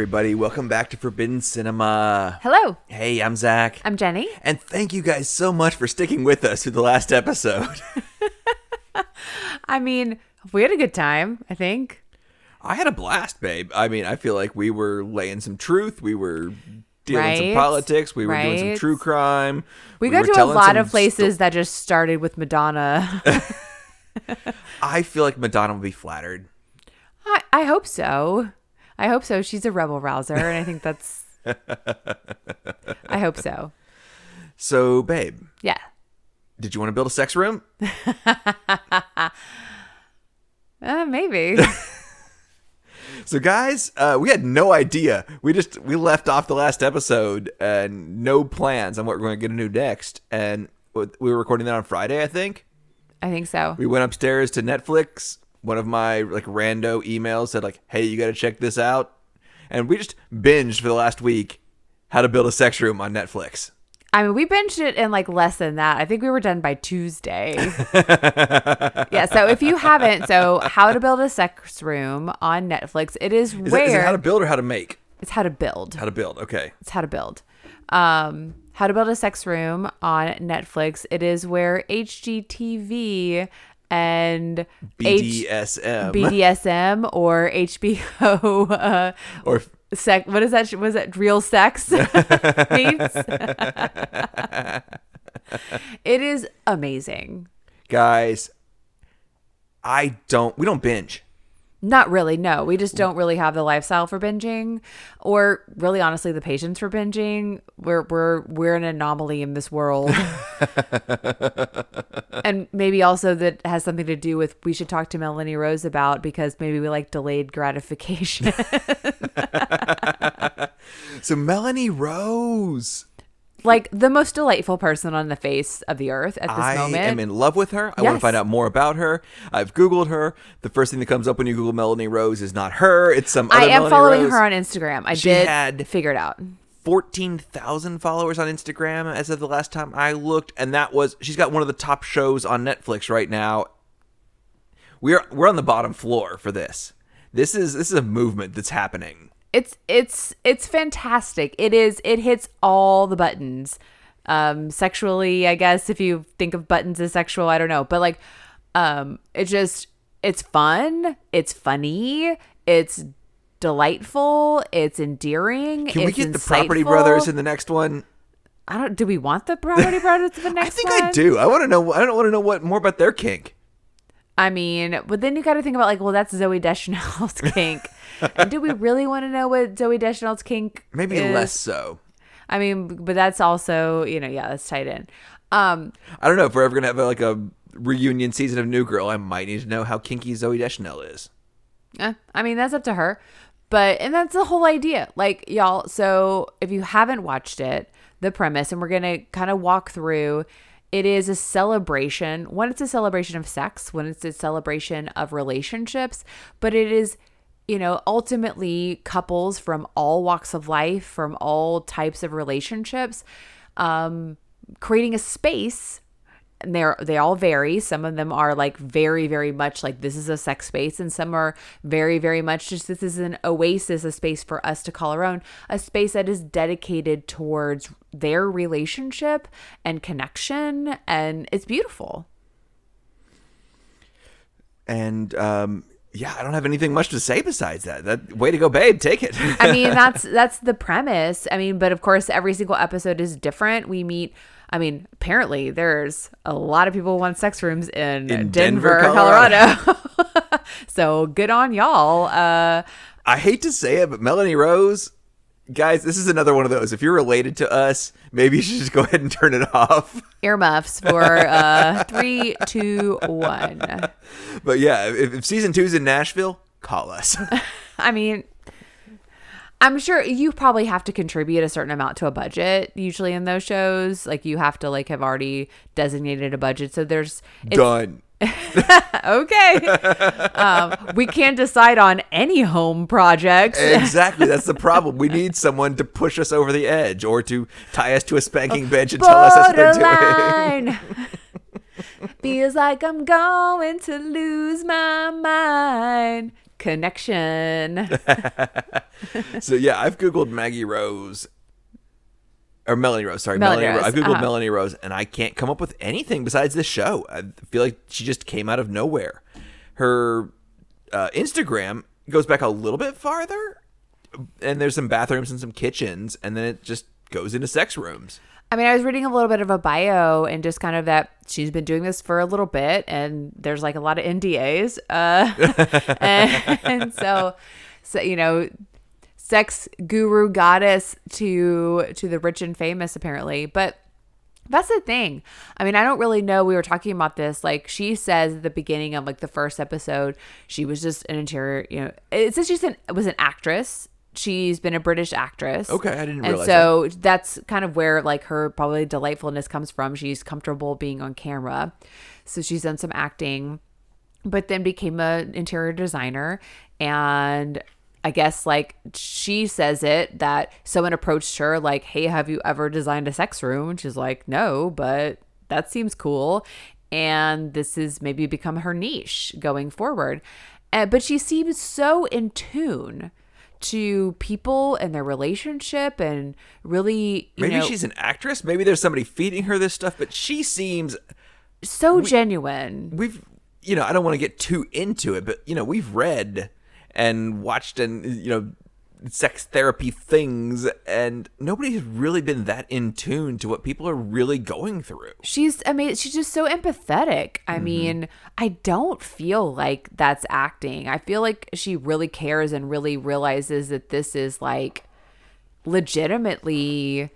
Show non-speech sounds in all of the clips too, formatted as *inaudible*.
Everybody, welcome back to Forbidden Cinema. Hello, Hey, I'm Zach. I'm Jenny. and thank you guys so much for sticking with us through the last episode. *laughs* *laughs* I mean, we had a good time, I think. I had a blast, babe. I mean, I feel like we were laying some truth. We were dealing some politics. We were doing some true crime. We, were go to a lot of places that just started with Madonna. *laughs* I feel like Madonna would be flattered. I, I hope so. I hope so. She's a rebel rouser, and I think that's. I hope so. So, babe, Yeah. did you want to build a sex room? *laughs* Uh, maybe. *laughs* So, guys, uh, we had no idea. We just we left off the last episode and no plans on what we're going to get into next. And we were recording that on Friday, I think. I think so. We went upstairs to Netflix. One of my like rando emails said like, "Hey, you got to check this out," and we just binged for the last week how to build a sex room on Netflix. I mean, we binged it in like less than that. I think we were done by Tuesday. *laughs* yeah. So if you haven't, so How to Build a Sex Room on Netflix, it is, Is, where it, is it how to build or how to make? it's how to build. How to build? Okay. It's how to build. Um, how to build a sex room on Netflix. It is where HGTV and H- BDSM BDSM or HBO uh, or sec. What is that? Was that real sex *laughs* it is amazing. guys. I don't. We don't binge. Not really. No, we just mm. don't really have the lifestyle for binging, or really, honestly, the patience for binging. We're we're we're an anomaly in this world, *laughs* and maybe also that has something to do with we should talk to Melanie Rose about because maybe we like delayed gratification. *laughs* So Melanie Rose. Like the most delightful person on the face of the earth at this I moment. I am in love with her. I want to find out more about her. I've Googled her. The first thing that comes up when you Google Melanie Rose is not her. It's some other I am Melanie following Rose. her on Instagram. I She did had- figure it out. 14,000 followers on Instagram as of the last time I looked and that was she's got one of the top shows on Netflix right now. We're we're on the bottom floor for this. This is this is a movement that's happening. It's it's it's fantastic. It is it hits all the buttons. Um sexually, I guess if you think of buttons as sexual, I don't know. But like um it just it's fun, it's funny, it's delightful, it's endearing. Can we get the Property. Brothers in the next one? I don't do we want the Property Brothers in the *laughs* next I think one? I do. I want to know I don't want to know what more about their kink. I mean, but then you got to think about like, well, that's Zooey Deschanel's *laughs* kink. and do we really want to know what Zooey Deschanel's kink? Maybe is? less so. I mean, but that's also, you know, yeah, that's tied in. Um, I don't know if we're ever gonna have like a reunion season of New Girl. I might need to know how kinky Zooey Deschanel is. eh, I mean, that's up to her. But and that's the whole idea. Like, y'all, so if you haven't watched it, the premise, and we're gonna kind of walk through. It is a celebration. When it's a celebration of sex, when it's a celebration of relationships, but it is you know, ultimately couples from all walks of life, from all types of relationships, um, creating a space. And they're they all vary. Some of them are like very, very much like this is a sex space, and some are very, very much just this is an oasis, a space for us to call our own, a space that is dedicated towards their relationship and connection, and it's beautiful. And um, yeah, I don't have anything much to say besides that. That way to go, babe. Take it. I mean, *laughs* that's that's the premise. I mean, but of course, every single episode is different. We meet. I mean, apparently, there's a lot of people who want sex rooms in, In Denver, Denver, Colorado. *laughs* so good on y'all. Uh, I hate to say it, but Melanie Rose, guys, this is another one of those. If you're related to us, maybe you should just go *laughs* ahead and turn it off. earmuffs for uh, three, two, one. *laughs* But yeah, if, if season two's in Nashville, call us. I mean, I'm sure you probably have to contribute a certain amount to a budget. Usually in those shows, like you have to like have already designated a budget. So there's it's, Done. *laughs* okay. um, we can't decide on any home projects. Exactly. That's the problem. We need *laughs* someone to push us over the edge or to tie us to a spanking bench and tell us that's what they're doing. Feels like I'm going to lose my mind. Connection. *laughs* *laughs* so yeah, I've googled Maggie Rose or Melanie Rose. Sorry, Melanie Melanie, Rose. Rose, I've googled uh-huh. Melanie Rose, and I can't come up with anything besides this show. I feel like she just came out of nowhere. Her uh, Instagram goes back a little bit farther, and there's some bathrooms and some kitchens, and then it just goes into sex rooms. I mean, I was reading a little bit of a bio and just kind of that she's been doing this for a little bit, and there's like a lot of NDAs, uh, and, *laughs* and so, so you know, sex guru goddess to to the rich and famous apparently, but. That's the thing. I mean, I don't really know. We were talking about this. Like, she says at the beginning of like the first episode, she was just an interior. You know, it says she's an was an actress. She's been a British actress. Okay, I didn't And realize so that's kind of where like her probably delightfulness comes from. She's comfortable being on camera. So she's done some acting, but then became an interior designer. And I guess like she says it that someone approached her like, "Hey, have you ever designed a sex room?" And she's like, "No, but that seems cool." And this is maybe become her niche going forward. Uh, but she seems so in tune to people and their relationship and really you Maybe know she's an actress. Maybe there's somebody feeding her this stuff, but she seems so genuine we've you know i don't want to get too into it but you know we've read and watched and you know sex therapy things and nobody's really been that in tune to what people are really going through she's amazing. she's just so empathetic i mm-hmm. mean i don't feel like that's acting i feel like she really cares and really realizes that this is like legitimately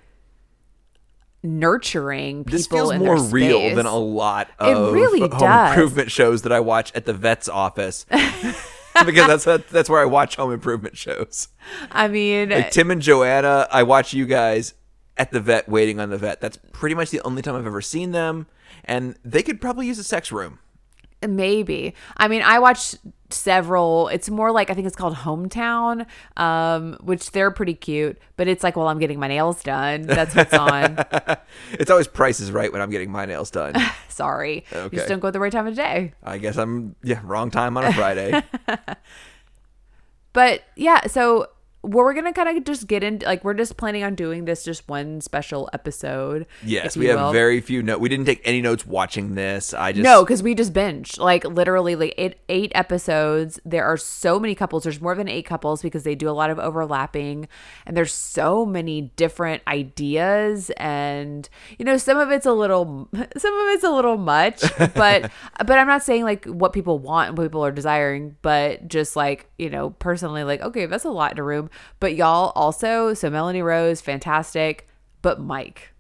nurturing people in the room. this feels more real than a lot of It really home does. improvement shows that i watch at the vet's office *laughs* *laughs* because that's that's where i watch home improvement shows. I mean like tim and joanna i watch you guys at the vet waiting on the vet. That's pretty much the only time i've ever seen them. And they could probably use a sex room. Maybe. I mean, I watched several. It's more like I think it's called Hometown, um, which they're pretty cute. But it's like, well, I'm getting my nails done. That's what's on. *laughs* It's always Price is Right when I'm getting my nails done. *laughs* Sorry, you just don't go at the right time of day. I guess I'm yeah wrong time on a Friday. *laughs* But yeah, so we're gonna kind of just get into, like, we're just planning on doing this just one special episode. yes, we have will. very few notes. We didn't take any notes watching this. I just No, because we just binged like literally like eight, eight episodes. There are so many couples. There's more than eight couples because they do a lot of overlapping, and there's so many different ideas. And you know, some of it's a little, *laughs* some of it's a little much. *laughs* But but I'm not saying like what people want and what people are desiring, but just like you know, personally, like okay, that's a lot in a room. But y'all also, so Melanie Rose, fantastic. But Mike,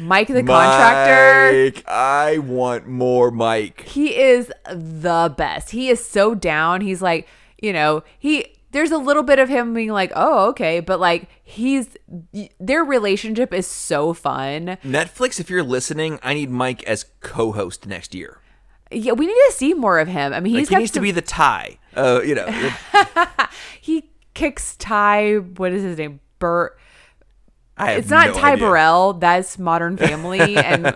Mike the contractor. Mike, I want more Mike. He is the best. He is so down. He's like, you know, he there's a little bit of him being like, "Oh, okay," but like he's their relationship is so fun. Netflix, if you're listening, I need Mike as co-host next year. Yeah, we need to see more of him. I mean, Like, he needs to be the tie. Uh, you know, *laughs* he kicks Ty. What is his name? Burt. I have It's not no Ty idea. Burrell. That's Modern Family, and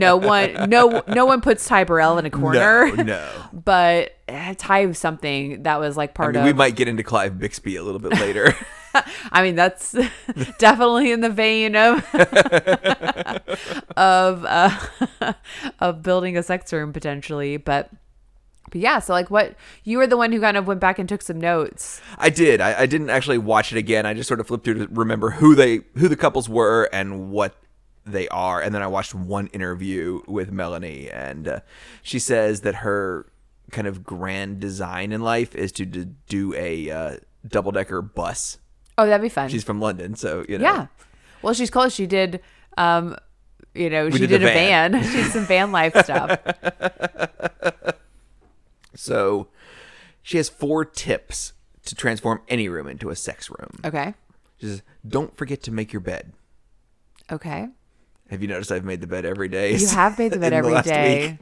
no *laughs* one, no, no one puts Ty Burrell in a corner. No, no. *laughs* But uh, Ty something that was like I part mean, of. we might get into Clive Bixby a little bit later. *laughs* I mean, that's definitely in the vein of of uh, of building a sex room potentially, but. But yeah, so like what you were the one who kind of went back and took some notes. I did. I, I didn't actually watch it again. I just sort of flipped through to remember who they who the couples were and what they are. And then I watched one interview with Melanie, and uh, she says that her kind of grand design in life is to d- do a uh, double decker bus. Oh, that'd be fun. She's from London, so you know. yeah. Well, she's close. She did um you know, she did did, a van. van. *laughs* she did some van life stuff. *laughs* So she has four tips to transform any room into a sex room. Okay. She says, "Don't forget to make your bed." Okay. Have you noticed I've made the bed every day? You have made the *laughs* bed every last day. week?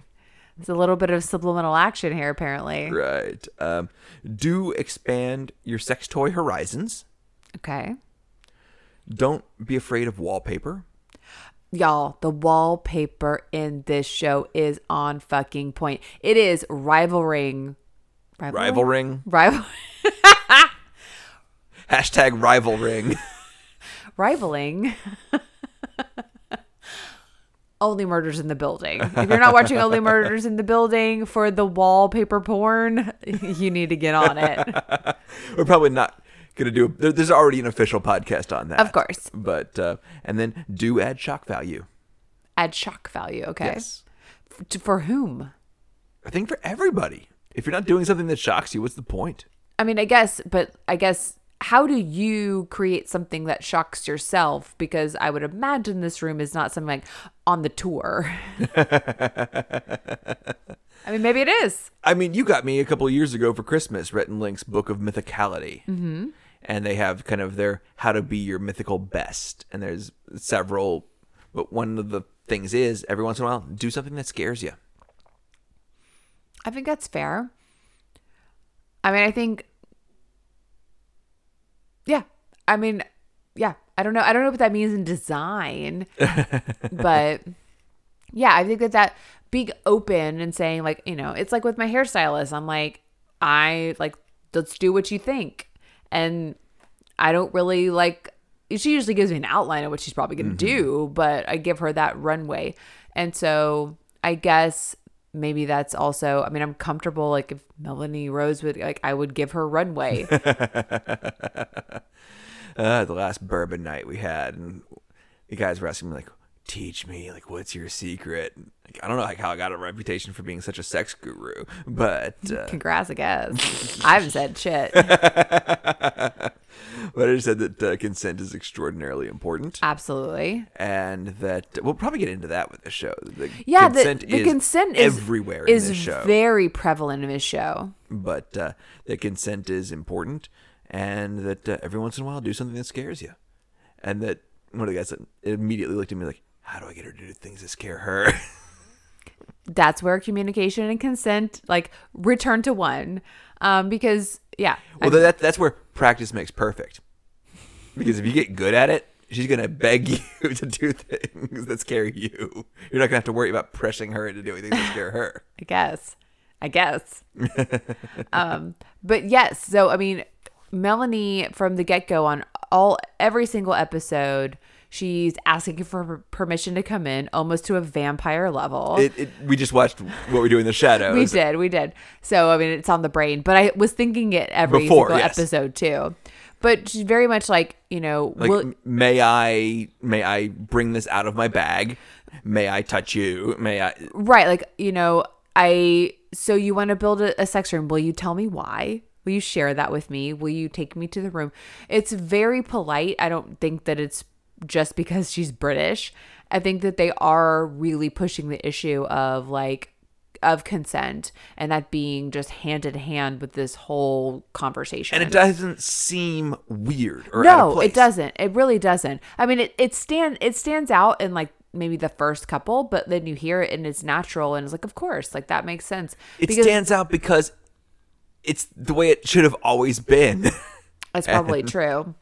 It's a little bit of subliminal action here apparently. Right. Um, do expand your sex toy horizons. Okay. Don't be afraid of wallpaper. Y'all, the wallpaper in this show is on fucking point. It is rivaling Rival ring. *laughs* rival Hashtag rival ring. rivaling. *laughs* Only Murders in the Building. If you're not watching Only Murders in the Building for the wallpaper porn, *laughs* you need to get on it. We're probably not gonna do. There, there's already an official podcast on that, Of course. But uh, and then do add shock value. Add shock value, okay? Yes, F- For whom? I think for everybody. If you're not doing something that shocks you, what's the point? I mean, I guess, but I guess how do you create something that shocks yourself? Because I would imagine this room is not something like on the tour. *laughs* I mean, maybe it is. I mean, you got me a couple of years ago for Christmas, Rhett and Link's Book of Mythicality. Mm-hmm. And they have kind of their how to be your mythical best. And there's several, but one of the things is every once in a while, do something that scares you. I think that's fair. I mean, I think, yeah. I mean, yeah. I don't know. I don't know what that means in design, *laughs* but yeah, I think that that being open and saying like, you know, it's like with my hairstylist. I'm like, I like, let's do what you think, and I don't really like. She usually gives me an outline of what she's probably going to do, but I give her that runway, and so I guess maybe that's also i mean i'm comfortable like if melanie rose would like i would give her runway *laughs* uh, the last bourbon night we had, and the guys were asking me like, "Teach me, like, what's your secret?" Like, I don't know how I got a reputation for being such a sex guru, but uh, congrats i guess. *laughs* I haven't said shit. *laughs* But I just said that uh, consent is extraordinarily important, absolutely. And that we'll probably get into that with the show. The yeah the consent the is consent is everywhere is in this show, very prevalent in this show. But uh, that consent is important, and that uh, every once in a while do something that scares you, and that one of the guys that immediately looked at me like, "How do I get her to do things that scare her?" *laughs* that's where communication and consent like return to one um because yeah Well, that that's where practice makes perfect. Because if you get good at it, she's gonna beg *laughs* you to do things that scare you. You're not gonna have to worry about pressing her into doing things that scare her. *laughs* I guess. I guess. *laughs* um, but yes, so I mean, Melanie from the get go on all every single episode, she's asking for permission to come in, almost to a vampire level. It, it, we just watched what we do in the shadows. we did, we did. So I mean, it's on the brain. But I was thinking it every Before, single yes. episode too. But she's very much like you know, Like, will, may I may I bring this out of my bag? May I touch you? May I? Right. Like, you know, I, so you want to build a, a sex room. Will you tell me why? Will you share that with me? Will you take me to the room? It's very polite. I don't think that it's just because she's British. I think that they are really pushing the issue of like, of consent and that being just hand in hand with this whole conversation. And it doesn't seem weird or No, it doesn't. It really doesn't. I mean, it it stand it stands out in like maybe the first couple, but then you hear it and it's natural and it's like, of course, like that makes sense. It stands out because it's the way it should have always been. That's probably *laughs* true.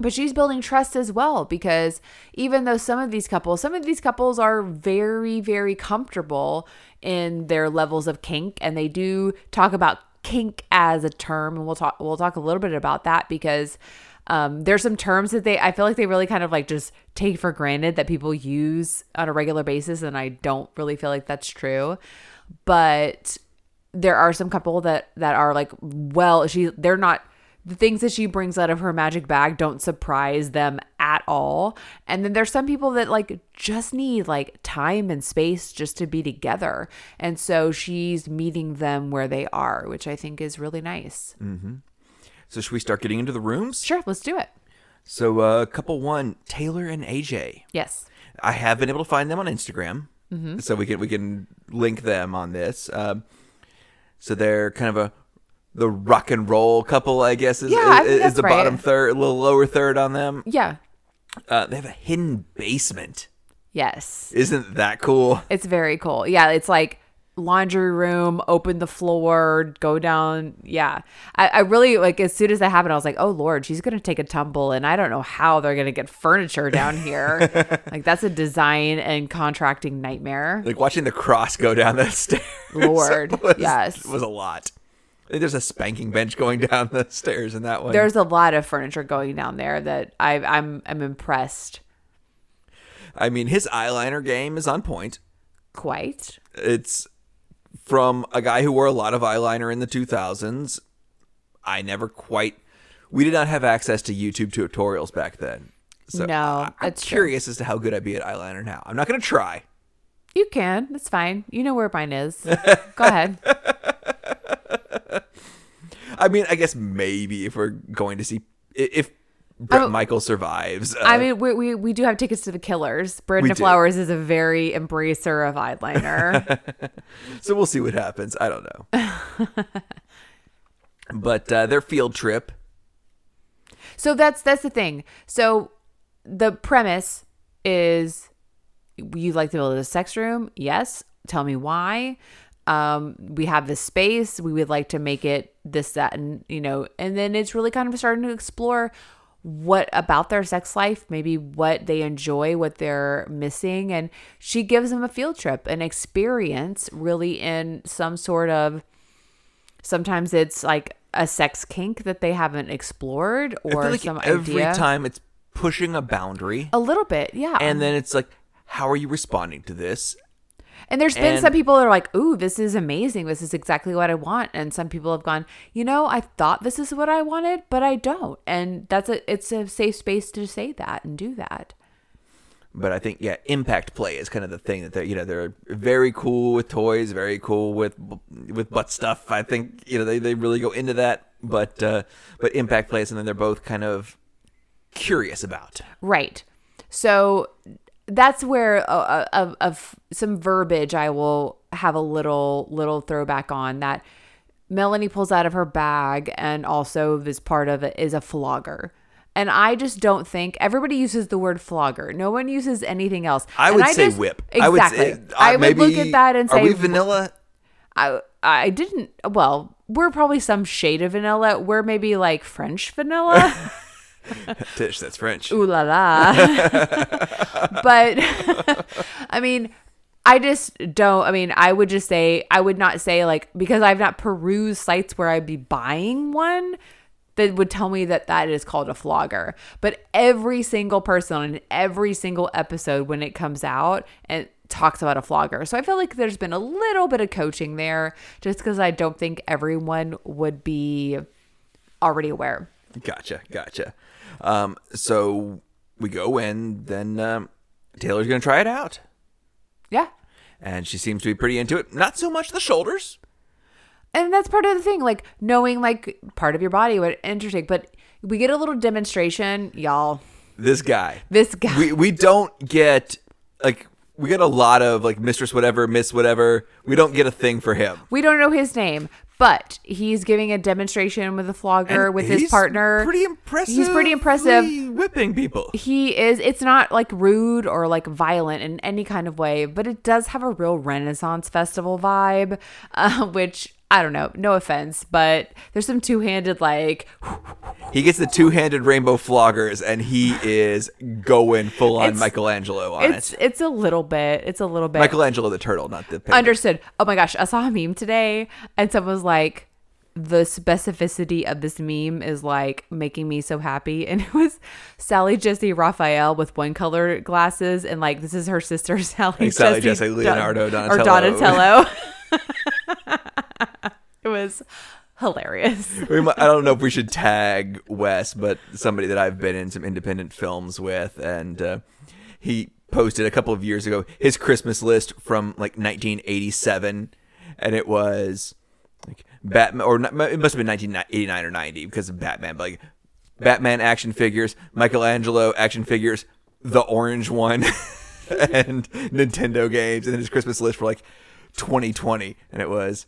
But she's building trust as well because even though some of these couples, some of these couples are very, very comfortable in their levels of kink, and they do talk about kink as a term, and we'll talk we'll talk a little bit about that because um, there's some terms that they I feel like they really kind of like just take for granted that people use on a regular basis, and I don't really feel like that's true. But there are some couple that that are like well she they're not the things that she brings out of her magic bag don't surprise them at all and then there's some people that like just need like time and space just to be together and so she's meeting them where they are which i think is really nice Mm-hmm. so should we start getting into the rooms? sure let's do it So uh, couple one, Taylor and AJ. yes I have been able to find them on Instagram, Mm-hmm. so we can we can link them on this. Um, so they're kind of a the rock and roll couple, I guess, is, Yeah, is, is the right. bottom third, a little lower third on them. yeah Uh, they have a hidden basement. yes Isn't that cool? It's very cool. Yeah, it's like laundry room, open the floor, go down. Yeah. I, I really like as soon as that happened, I was like, oh Lord, she's gonna take a tumble and I don't know how they're gonna get furniture down here. *laughs* like that's a design and contracting nightmare. Like watching the cross go down that *laughs* stairs. Lord, *laughs* was, yes. was a lot. There's a spanking bench going *laughs* down the stairs in that one. There's a lot of furniture going down there that I, I'm I'm impressed. I mean, his eyeliner game is on point. Quite. It's from a guy who wore a lot of eyeliner in the 2000s. I never quite. We did not have access to YouTube tutorials back then. So No, I- I'm that's true. curious as to how good I'd be at eyeliner now. I'm not going to try. You can. That's fine. You know where mine is. *laughs* Go ahead. *laughs* I mean, I guess maybe if we're going to see if Brett Oh. Michael survives. Uh, I mean, we, we we do have tickets to the Killers. Brandon We. Flowers is a very embracer of eyeliner. *laughs* so we'll see what happens. I don't know. *laughs* but uh, their field trip. so that's that's the thing. So the premise is you'd like to build a sex room? Yes. Tell me why. Um, we have this space. We would like to make it this, that, and you know, and then it's really kind of starting to explore what about their sex life, maybe what they enjoy, what they're missing. And she gives them a field trip, an experience really in some sort of sometimes it's like a sex kink that they haven't explored or like some every idea. Every time it's pushing a boundary, a little bit, yeah. and then it's like, how are you responding to this? And there's been And- some people that are like, "Ooh, this is amazing. This is exactly what I want." And some people have gone, "You know, I thought this is what I wanted, but I don't." And that's a it's a safe space to say that and do that. But I think yeah, impact play is kind of the thing that they're you know they're very cool with toys, very cool with with butt stuff. I think you know they, they really go into that. But uh, but impact play is something they're both kind of curious about. Right. So that's where uh, of of some verbiage I will have a little little throwback on that Melanie pulls out of her bag and also this part of it is a flogger. And I just don't think everybody uses the word flogger. No one uses anything else. I would say just- whip. Exactly. I would, say, uh, I would maybe, look at that and are say we vanilla? I I didn't well, we're probably some shade of vanilla. We're maybe like French vanilla. *laughs* *laughs* Tish, that's French. ooh la la. *laughs* but *laughs* I mean, I just don't. I mean, I would just say I would not say like because I've not perused sites where I'd be buying one that would tell me that that is called a flogger. But every single person in every single episode when it comes out and talks about a flogger. So I feel like there's been a little bit of coaching there just because I don't think everyone would be already aware. Gotcha, gotcha. Um, so we go in, then um, Taylor's gonna try it out, Yeah. and she seems to be pretty into it. Not so much the shoulders. and that's part of the thing like knowing like part of your body what interesting but we get a little demonstration y'all This guy. this guy we we don't get like we get a lot of like mistress whatever miss whatever we don't get a thing for him we don't know his name but he's giving a demonstration with a flogger And with his he's partner. pretty impressive he's pretty impressive. whipping people. He is it's not like rude or like violent in any kind of way but it does have a real renaissance festival vibe *laughs* uh, which i don't know no offense but there's some two-handed like he gets the two-handed rainbow floggers and he is going full on It's- michelangelo on it's it it's a little bit it's a little bit michelangelo the turtle not the penguin. Understood. Oh my gosh, I saw a meme today and someone was like, the specificity of this meme is like making me so happy. *laughs* And it was Sally Jessy Raphael with one color glasses, and like this is her sister *laughs* Sally Like Sally Jessy Jesse Leonardo or Donatello. Donatello. *laughs* *laughs* it was hilarious. *laughs* Might- I don't know if we should tag Wes, but somebody that I've been in some independent films with, and uh, he posted a couple of years ago his Christmas list from like 1987, and it was like Batman, or it must have been 1989 or 90 because of Batman, but like Batman action figures, Michelangelo action figures, the orange one, *laughs* and Nintendo games, and then his Christmas list for like 2020, and it was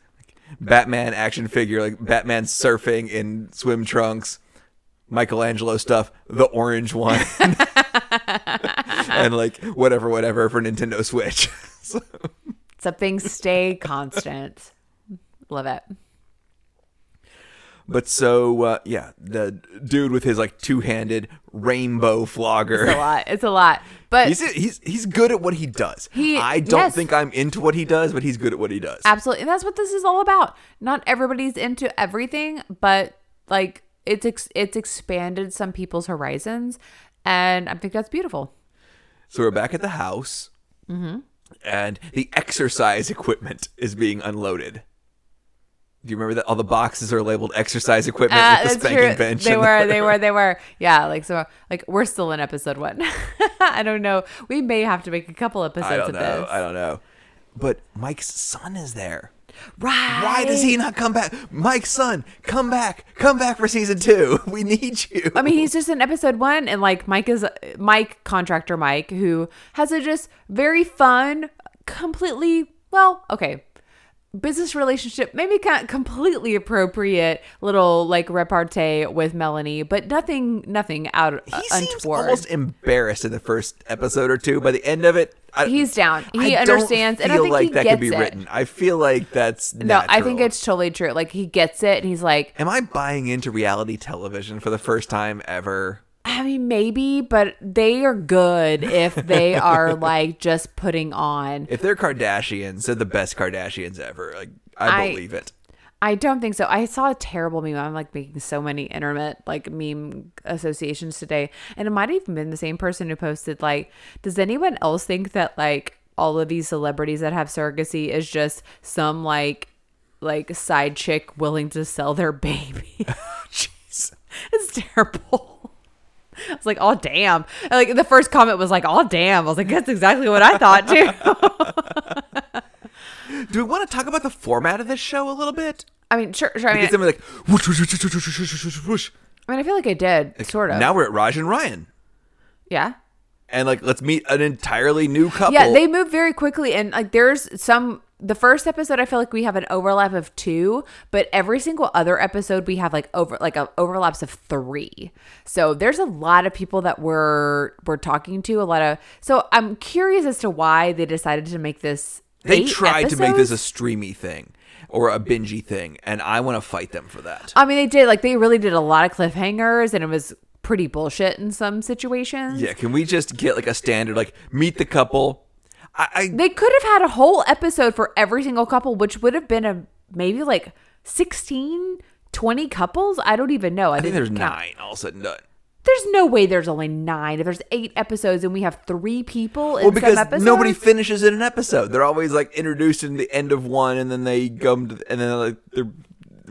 Batman action figure, like Batman surfing in swim trunks, Michelangelo stuff, the orange one, and like whatever, whatever for Nintendo Switch. *laughs* So- Something stay constant. Love it. But so uh, yeah, the dude with his like two-handed rainbow flogger. It's a lot. It's a lot. But He's he's he's good at what he does. He- I don't yes. think I'm into what he does, but he's good at what he does. Absolutely. And that's what this is all about. Not everybody's into everything, but like it's ex- it's expanded some people's horizons and I think that's beautiful. So we're back at the house, Mm-hmm. and the exercise equipment is being unloaded. Do you remember that all the boxes are labeled exercise equipment Uh, with the spanking true. bench? They were, the- they were, they were. Yeah, like so like we're still in episode 1. *laughs* I don't know. We may have to make a couple episodes I don't of know. this. I don't know. But Mike's son is there. right. Why does he not come back? Mike's son, come back. Come back for season two. *laughs* We need you. I mean, he's just in episode one, and like Mike is Mike, contractor Mike, who has a just very fun, completely well, okay, business relationship, maybe kind of completely appropriate little like repartee with Melanie, but nothing, nothing out uh, he seems untoward. almost embarrassed in the first episode or two. By the end of it, I, He's down. He I don't understands, and I feel think like that could be it. written. I feel like that's no, I think it's totally true. Like he gets it, and he's like, Am I buying into reality television for the first time ever? I mean, maybe, but they are good if they are *laughs* like just putting on. If they're Kardashians, they're the best Kardashians ever. Like I, I- believe it. I don't think so. I saw a terrible meme. I'm like making so many internet like meme associations today. And it might have even been the same person who posted like, does anyone else think that like all of these celebrities that have surrogacy is just some like like side chick willing to sell their *laughs* baby? *laughs* Jeez. it's terrible. I was like, oh damn. Like the first comment was like, oh damn. I was like, that's exactly what I thought too. *laughs* Do we want to talk about the format of this show a little bit? I mean, sure, sure. I mean, Because then we're like, whoosh, whoosh, whoosh, whoosh, whoosh, whoosh, whoosh, whoosh. I mean, I feel like I did, sort of. Now we're at Raj and Ryan, yeah. and like let's meet an entirely new couple. Yeah, they move very quickly, and like there's some. The first episode, I feel like we have an overlap of two, but every single other episode we have like over like a overlaps of three. So there's a lot of people that we're we're talking to. A lot of so I'm curious as to why they decided to make this. they tried to make this a streamy thing or a bingey thing, and I want to fight them for that. I mean, they did like they really did a lot of cliffhangers, and it was pretty bullshit in some situations. Yeah, can we just get like a standard like meet the couple? I, I They could have had a whole episode for every single couple, which would have been a maybe like 16, 20 couples. I don't even know. I, I think there's count. nine all said and done. There's no way there's only nine. If there's eight episodes and we have three people in Well, because episodes, nobody finishes in an episode. They're always like introduced in the end of one, and then they come to, and then like they're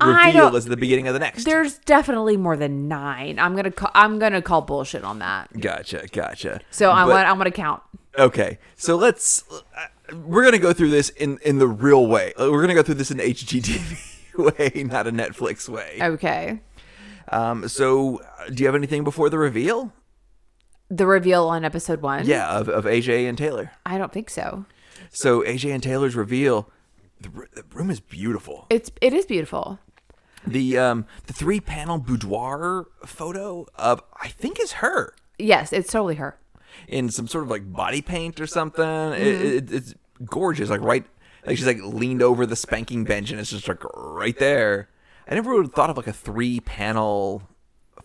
revealed as the beginning of the next. there's definitely more than nine. I'm gonna call, I'm gonna call bullshit on that. Gotcha, gotcha. So I want I'm gonna count. Okay, so let's. We're gonna go through this in in the real way. We're gonna go through this in *laughs* HGTV way, not a Netflix way. Okay. Um. So, do you have anything before the reveal? The reveal on episode one. Yeah, of of AJ and Taylor. I don't think so. So AJ and Taylor's reveal. The, the room is beautiful. It's it is beautiful. The um the three panel boudoir photo of I think is her Yes, it's totally her. In some sort of like body paint or something. Mm-hmm. It, it, it's gorgeous. Like right, like she's like leaned over the spanking bench and it's just like right there. I never would have thought of like a three panel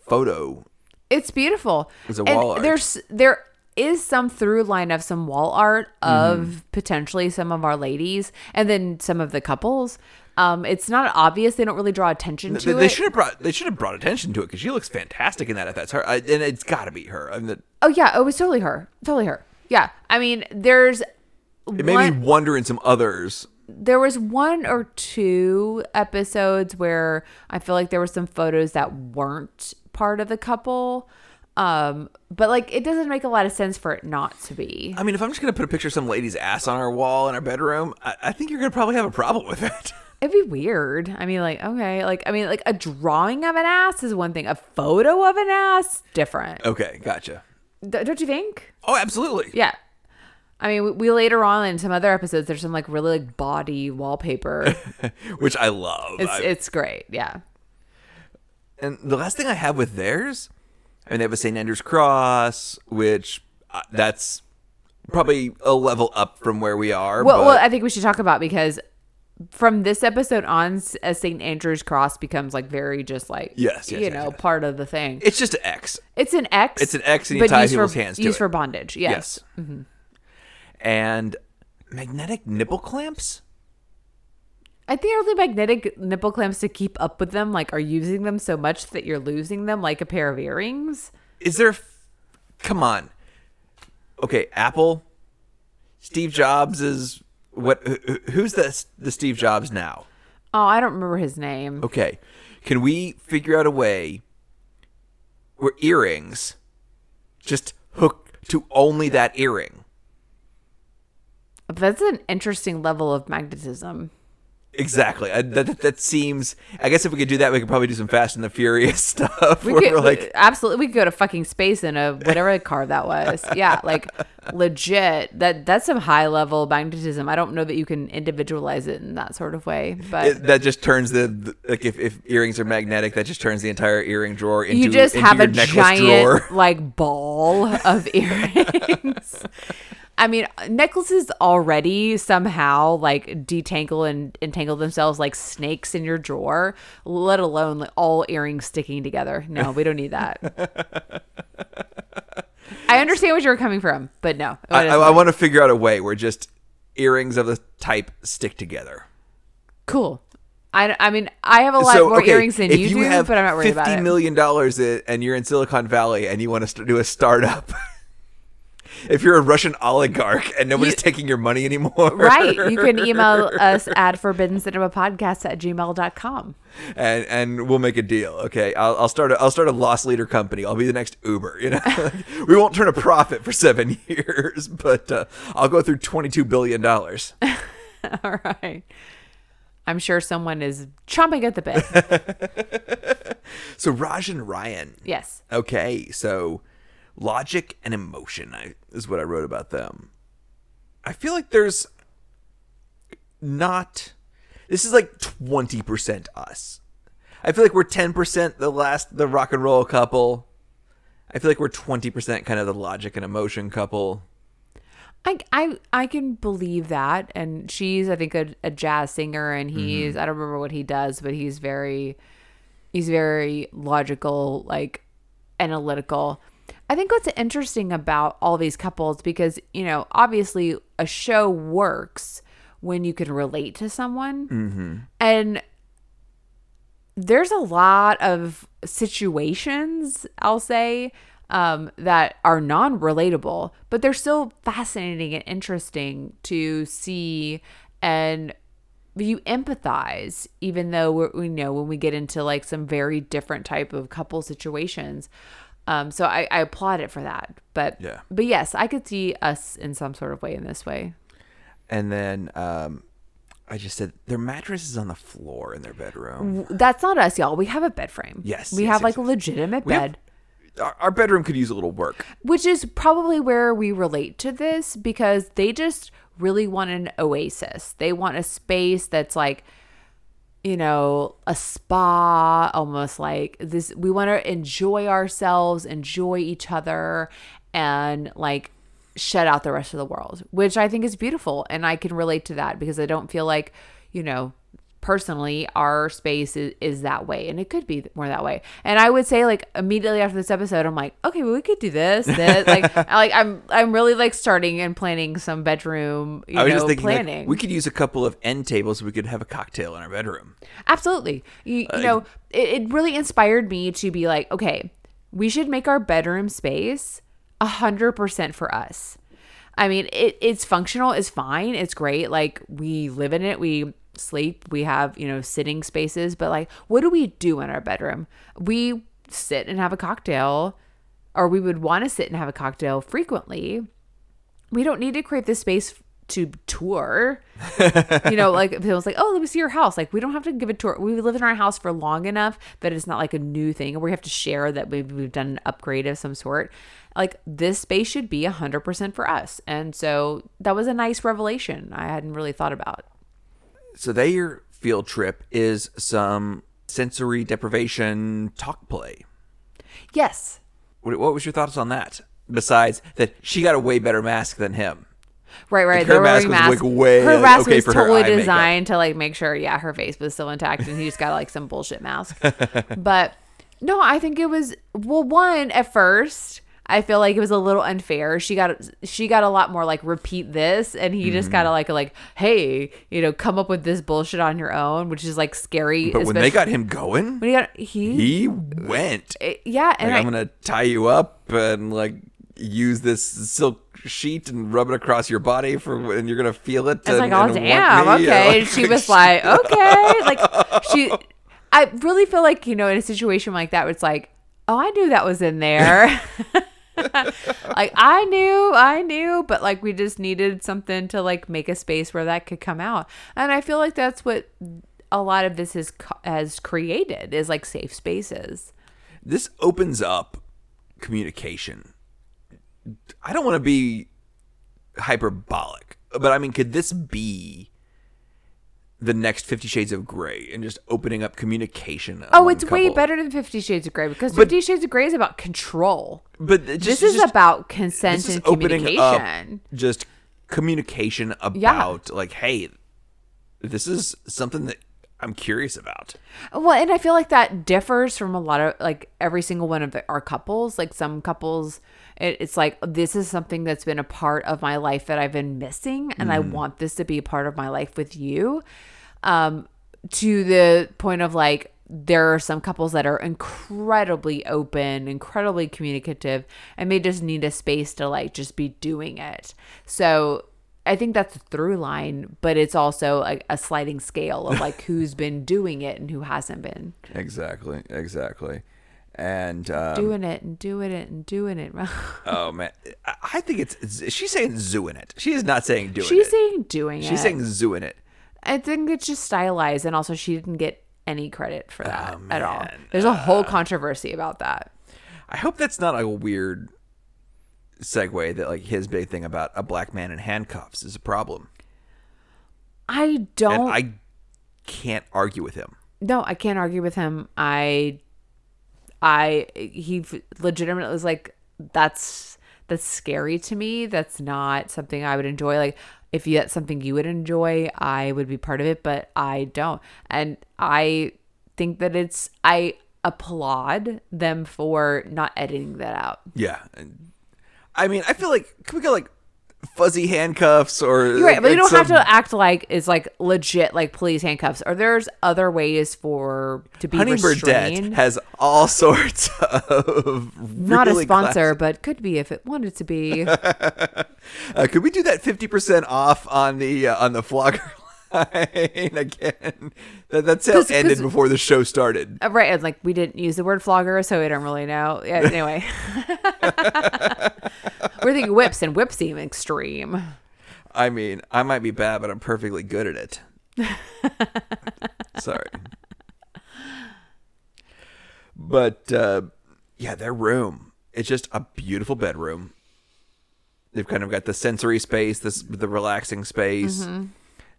photo. It's beautiful. It's a and wall art. There's there is some through line of some wall art of Mm-hmm. potentially some of our ladies and then some of the couples. Um, it's not obvious. They don't really draw attention to They, they it. should have brought they should have brought attention to it because she looks fantastic in that. If that's her, I, and it's got to be her. I mean, it Oh yeah, it was totally her. Totally her. Yeah. I mean, there's It made me one, wonder in some others. there was one or two episodes where I feel like there were some photos that weren't part of the couple. Um, but like it doesn't make a lot of sense for it not to be. I mean, if I'm just gonna put a picture of some lady's ass on our wall in our bedroom, I, I think you're gonna probably have a problem with it. *laughs* It'd be weird. I mean, like, okay, like, I mean, like a drawing of an ass is one thing. A photo of an ass, different. okay, gotcha. D- don't you think? Oh, absolutely. Yeah. I mean, we, we later on in some other episodes, there's some like really like body wallpaper. *laughs* Which I love. It's I- it's great. Yeah. and the last thing I have with theirs, I mean, they have a St. Andrew's cross, which uh, that's probably a level up from where we are. Well, but well, I think we should talk about because from this episode on, s- as St. Andrew's Cross becomes like very just like Yes, yes, you yes, know, yes. part of the thing. It's just an X. It's an X. It's an X and you tie people's for, hands to used it. for bondage. Yes. Mm-hmm. And magnetic nipple clamps? I think the magnetic nipple clamps to keep up with them, like are using them so much that you're losing them, like a pair of earrings. Is there. f- Come on. Okay, Apple. Steve Jobs is. What? who- who- Who's the, the Steve Jobs now? Oh, I don't remember his name. Okay. Can we figure out a way where earrings just hook to only that earring? That's an interesting level of magnetism. Exactly. I, that, that seems. I guess if we could do that, we could probably do some Fast and the Furious *laughs* stuff. We could like, absolutely we could go to fucking space in a whatever car that was. Yeah, like legit. That that's some high level magnetism. I don't know that you can individualize it in that sort of way, but it, that just turns the, the like if, if earrings are magnetic, that just turns the entire earring drawer into you just into have a giant drawer. like ball of *laughs* earrings. *laughs* I mean, necklaces already somehow like detangle and entangle themselves like snakes in your drawer, let alone like, all earrings sticking together. No, we don't need that. *laughs* I understand where you're coming from, but no. I, I, I want to figure out a way where just earrings of the type stick together. cool. I, I mean, I have a lot more earrings than if you, do, but I'm not worried about fifty it. million dollars and you're in Silicon Valley and you want to do a startup. If you're a Russian oligarch and nobody's You- taking your money anymore, right. You can *laughs* email us at forbidden cinema podcast at gmail.com. and and we'll make a deal. Okay, I'll, I'll start a, I'll start a loss leader company. I'll be the next Uber. You know, *laughs* *laughs* we won't turn a profit for seven years, but uh, I'll go through twenty two billion dollars. All right. I'm sure someone is chomping at the bit. So Raj and Ryan. yes. Okay, so logic and emotion I, is what I wrote about them. I feel like there's not. This is like twenty percent us. I feel like we're ten percent the last the rock and roll couple. I feel like we're twenty percent kind of the logic and emotion couple. I, I I can believe that. And she's, I think, a, a jazz singer, and mm-hmm. he's, I don't remember what he does, but he's very, he's very logical, like analytical. I think what's interesting about all these couples, because, you know, obviously a show works when you can relate to someone. And there's a lot of situations, I'll say, um, that are non relatable, but they're still fascinating and interesting to see. And you empathize, even though we're, we know when we get into like some very different type of couple situations. Um, so I, I applaud it for that. But Yeah. but yes, I could see us in some sort of way in this way. And then um, I just said their mattress is on the floor in their bedroom. That's not us, y'all. We have a bed frame. Yes, we yes, have yes, like a yes. legitimate We have- bed. Our, our bedroom could use a little work. which is probably where we relate to this because they just really want an oasis. They want a space that's like, you know, a spa, almost like this. We want to enjoy ourselves, enjoy each other, and like shut out the rest of the world, which I think is beautiful. And I can relate to that because I don't feel like, you know, personally our space is, is that way and it could be more that way and i would say like immediately after this episode i'm like okay well we could do this *laughs* this like like i'm i'm really like starting and planning some bedroom you I was know just thinking like, we could use a couple of end tables. We could have a cocktail in our bedroom. absolutely you, you know it, it really inspired me to be like okay we should make our bedroom space a hundred percent for us i mean it, it's functional it's fine it's great like we live in it we sleep we have you know sitting spaces but like what do we do in our bedroom we sit and have a cocktail or we would want to sit and have a cocktail frequently we don't need to create this space to tour. *laughs* you know, like if people's like, oh, let me see your house. Like we don't have to give a tour. We live in our house for long enough that it's not like a new thing, we have to share that we've, we've done an upgrade of some sort. Like this space should be a hundred percent for us, and so that was a nice revelation I hadn't really thought about. So their field trip is some sensory deprivation talk play. Yes, What, what was your thoughts on that? Besides that, she got a way better mask than him. Right, right. Like, her mask was, like, way, her mask okay was for her totally designed to like make sure, yeah, her face was still intact, and he just got like some bullshit mask. *laughs* but no, I think it was well. One at first, I feel like it was a little unfair. She got she got a lot more like repeat this, and he just Mm-hmm. got to like like hey, you know, come up with this bullshit on your own, which is like scary. But when they got him going, when he got he, he went. eh, yeah, and Like, I, I'm gonna tie you up and like use this silk sheet and rub it across your body for, and you're gonna feel it. I was and, like, oh damn, okay. And she was like, *laughs* okay, like she. I really feel like you know in a situation like that, it's like, oh, I knew that was in there. *laughs* like I knew, I knew, but like we just needed something to like make a space where that could come out, and I feel like that's what a lot of this has has created is like safe spaces. this opens up communication. I don't want to be hyperbolic, but I mean, could this be the next Fifty Shades of Grey and just opening up communication? Oh, it's way couple? better than Fifty Shades of Grey because But- Fifty Shades of Grey is about control. But just, this is just, about consent is and communication. just communication about like, hey, this is something that I'm curious about. Well, and I feel like that differs from a lot of like every single one of the, our couples. Like some couples, it, it's like this is something that's been a part of my life that I've been missing, and I want this to be a part of my life with you. Um, to the point of like there are some couples that are incredibly open, incredibly communicative, and they just need a space to like just be doing it. So I think that's a through line, but it's also a, a sliding scale of like *laughs* who's been doing it and who hasn't been Exactly, exactly. And um, doing it and doing it and doing it. *laughs* oh man, I, think it's, she's saying zooing it. She is not saying doing She's it. saying doing it. she's saying zooing it. I think it's just stylized, and also she didn't get any credit for that Oh, at all. There's a whole controversy about that. I hope that's not a weird segue that like his big thing about a black man in handcuffs is a problem. I don't. I can't argue with him. no, I can't argue with him. I, I, he legitimately was like, that's that's scary to me. That's not something I would enjoy. Like, if you, that's something you would enjoy, I would be part of it, but I don't. And I think that it's I applaud them for not editing that out. Yeah. I mean, I feel like can we go like fuzzy handcuffs or You're right, but you don't have to act like it's like legit like police handcuffs. Or there's other ways for to be Honey restrained. Birdette has all *laughs* sorts of Not a really sponsor, but could be if it wanted to be. *laughs* uh, could we do that fifty percent off on the uh, on the flogger line *laughs* again? That, that's how 'Cause- it ended 'cause- before the show started. Uh, right, and like we didn't use the word flogger, so we don't really know. Yeah, *laughs* anyway, *laughs* we're thinking whips, and whips seem extreme. I mean, I might be bad, but I'm perfectly good at it. Sorry. But uh, yeah, their room. It's just a beautiful bedroom. They've kind of got the sensory space, this the relaxing space. Mm-hmm.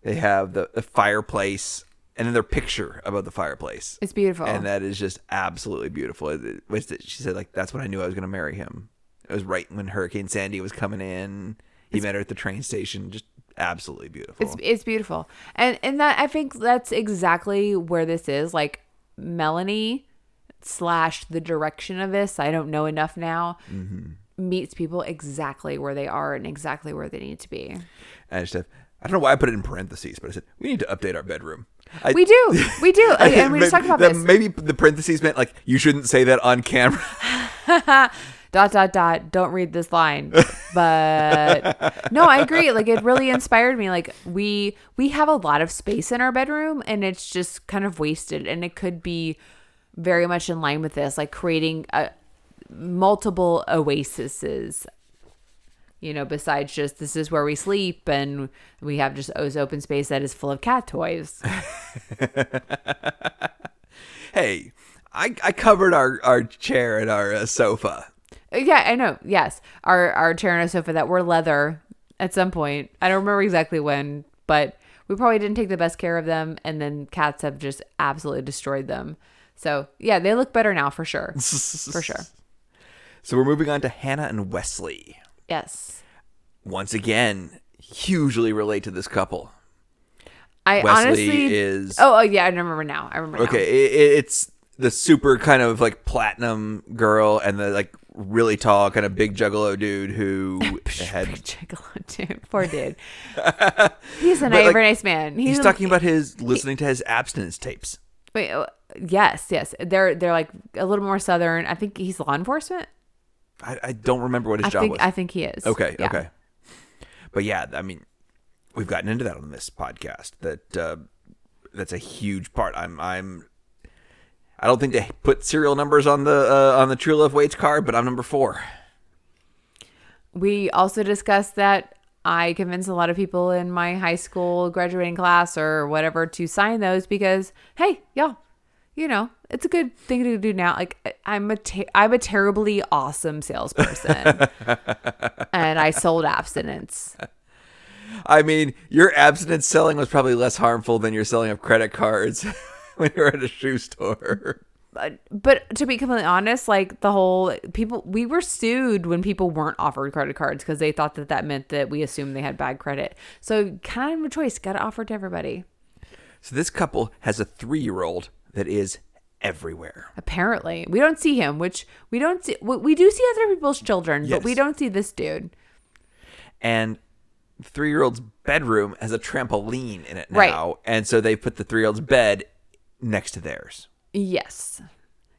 They have the, the fireplace, and then their picture above the fireplace. It's beautiful. and that is just absolutely beautiful. It- it She said, like, that's when I knew I was going to marry him. It was right when Hurricane Sandy was coming in. He met her at the train station. Just absolutely beautiful. It's it's beautiful, and and that I think that's exactly where this is. Like Melanie slash the direction of this. I don't know enough now. Mm-hmm. Meets people exactly where they are and exactly where they need to be. And have, I don't know why I put it in parentheses, but I said we need to update our bedroom. I, We do, *laughs* we do, and and we just talked about this. Maybe the parentheses meant like you shouldn't say that on camera. *laughs* dot dot dot. Don't read this line. But no i agree. Like it really inspired me. Like we we have a lot of space in our bedroom and it's just kind of wasted and it could be very much in line with this like creating a multiple oases you know besides just this is where we sleep and we have just O's open space that is full of cat toys *laughs* hey, I, I covered our, our chair and our uh, sofa. Yeah, I know. Yes, our our chair and our sofa that were leather at some point. I don't remember exactly when, but we probably didn't take the best care of them, and then cats have just absolutely destroyed them. So yeah, they look better now for sure, *laughs* for sure. So we're moving on to Hannah and Wesley. Yes, Once again, hugely relate to this couple. I Wesley honestly is Oh, oh yeah, I remember now. I remember. okay. It, it- it's the super kind of like platinum girl and the like really tall kind of big juggalo dude who *laughs* had. Gigolo, dude. Poor dude. *laughs* He's a But, like, very nice man. He's talking about his listening to his abstinence tapes. Wait, uh, yes, yes. They're they're like a little more southern. I think he's law enforcement. I, I don't remember what his I job think was. I think he is. Okay, Yeah. okay. But yeah, I mean, we've gotten into that on this podcast. That uh, that's a huge part. I'm I'm. I don't think they put serial numbers on the uh, on the True Love Waits card, but I'm number four. We also discussed that I convinced a lot of people in my high school graduating class or whatever to sign those because, hey, y'all, you know, it's a good thing to do now. Like I'm a ter- I'm a terribly awesome salesperson, *laughs* and I sold abstinence. I mean, your abstinence selling was probably less harmful than your selling of credit cards *laughs* when you were at a shoe store. But, but to be completely honest, like the whole people, we were sued when people weren't offered credit cards because they thought that that meant that we assumed they had bad credit. So kind of a choice, got to offer to everybody. So this couple has a three year old that is everywhere. Apparently, we don't see him, which we don't see. We do see other people's children, but we don't see this dude. and three year old's bedroom has a trampoline in it now. Right. And so they put the three year old's bed next to theirs. Yes,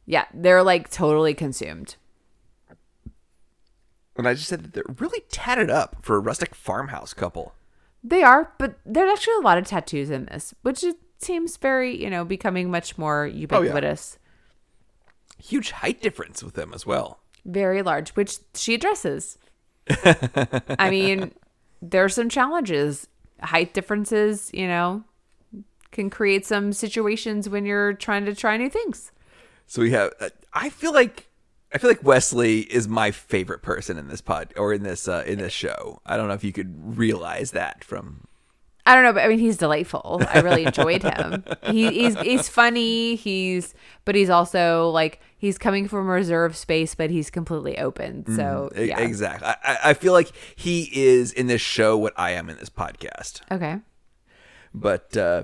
yeah, they're like totally consumed. And I just said that they're really tatted up for a rustic farmhouse couple. They are, but there's actually a lot of tattoos in this, which it seems very, you know, becoming much more ubiquitous. Huge height difference with them as well. very large, which she addresses. *laughs* I mean, there's some challenges. Height differences, you know, can create some situations when you're trying to try new things. So we have. uh, I feel like I feel like Wesley is my favorite person in this pod or in this uh, in this show. I don't know if you could realize that from. I don't know, but I mean, he's delightful. I really enjoyed him. He, he's he's funny. He's but he's also like he's coming from a reserve space, but he's completely open. So E- yeah, Exactly. I, I- I feel like he is in this show what I am in this podcast. okay. but uh,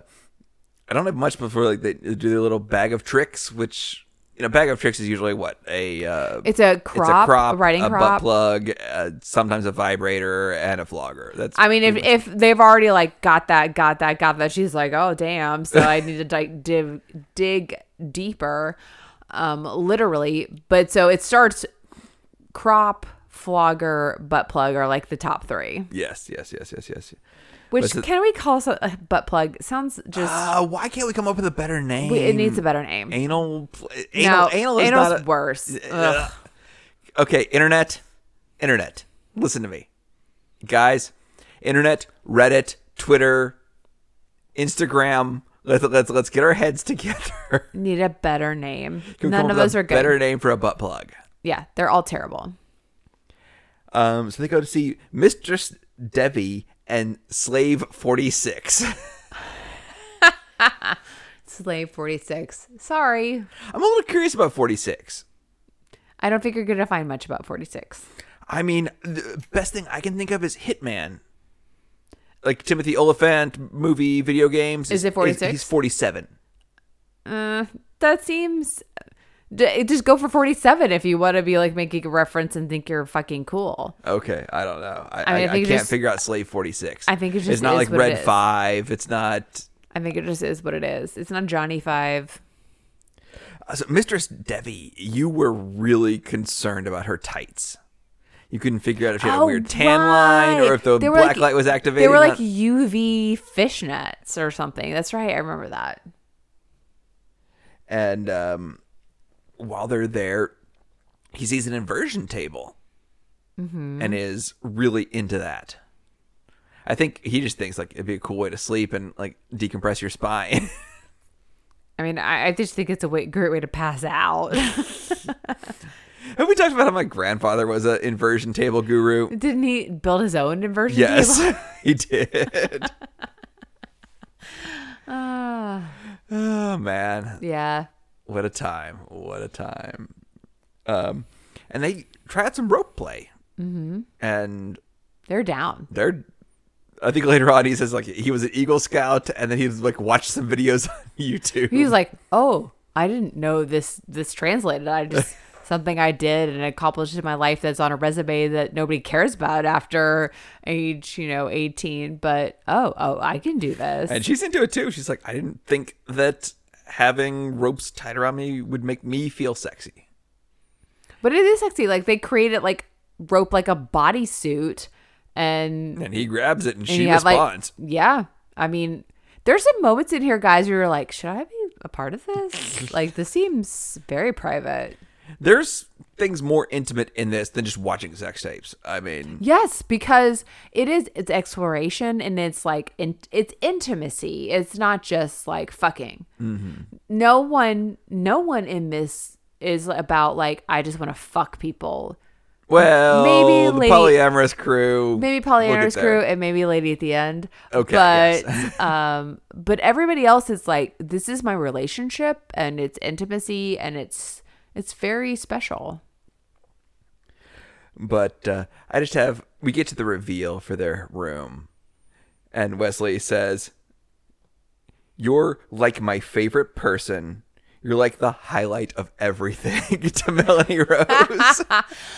I don't have much before like they do their little bag of tricks, which you know, bag of tricks is usually what a uh, It's a crop, it's a crop, a riding a crop. butt plug, uh, sometimes a vibrator, and a flogger. That's I mean, if, if they've already like got that, got that, got that, she's like, oh damn. So I need to like dig dig deeper, um, literally. But so it starts crop, flogger, butt plug are like the top three. yes, yes, yes, yes, yes. Which it's- can we call so- a butt plug? Sounds just Uh, why can't we come up with a better name? we- it needs a better name. anal. pl- Anal. no, anal is anal's not a, worse. Ugh. Ugh. Okay, internet, internet. Listen to me, guys. Internet, Reddit, Twitter, Instagram. Let's let's let's get our heads *laughs* together. Need a better name. Can we come None up of with a those are good. Better name for a butt plug. Yeah, they're all terrible. Um, so they go to see Mistress Debbie and Slave Forty Six. Slave forty six. Sorry, I'm a little curious about Forty Six. I don't think you're gonna find much about forty six. I mean, the best thing I can think of is Hitman. Like Timothy Olyphant movie, video games. Is it 46? He's 47. Uh, that seems. D- Just go for 47 if you want to be like making a reference and think you're fucking cool. Okay, I don't know. I, I mean, I I, can't just- figure out Slave 46. I think it just It's not like what it Red 5. It's not. I think it just is what it is. It's not Johnny Five. Uh, So Mistress Debbie, you were really concerned about her tights. You couldn't figure out if she had a weird tan line or Oh, if the black like- light was activated. They were like UV fishnets or something. That's right. I remember that. and um, while they're there, he sees an inversion table Mm-hmm. and is really into that. I think he just thinks like it'd be a cool way to sleep and like decompress your spine. *laughs* I mean, I, I just think it's a way, great way to pass out. *laughs* Have we talked about how my grandfather was an inversion table guru? Didn't he build his own inversion Yes, table? Yes, *laughs* he did. Ah, *sighs* oh man, yeah. What a time! What a time! Um, and they out some rope play, mm-hmm. and They're down. they're I think later on he says like he was an Eagle Scout, and then he was like watched some videos *laughs* on YouTube. He's like, "Oh, I didn't know this this translated. I just *laughs* something I did and accomplished in my life that's on a resume that nobody cares about after age, you know, 18, but oh, oh, I can do this." and she's into it too. She's like, I didn't think that having ropes tied around me would make me feel sexy. but it is sexy. Like they created like rope like a bodysuit and And he grabs it, and, and she have, like- responds. yeah. I mean, there's some moments in here guys where you're like, "Should I be a part of this?" *laughs* like this seems very private. There's things more intimate in this than just watching sex tapes. I mean, Yes, because it is it's exploration and it's like in, it's intimacy. It's not just like fucking. No one, no one in this is about like I just want to fuck people. well, maybe the Lady- polyamorous crew, Maybe we'll polyamorous there. crew and maybe lady at the end. Okay, but yes. *laughs* um, but everybody else is like this is my relationship and it's intimacy and it's it's very special. But uh, I just have we get to the reveal for their room, and Wesley says, "You're like my favorite person. You're like the highlight of everything." *laughs* to Melanie Rose. *laughs*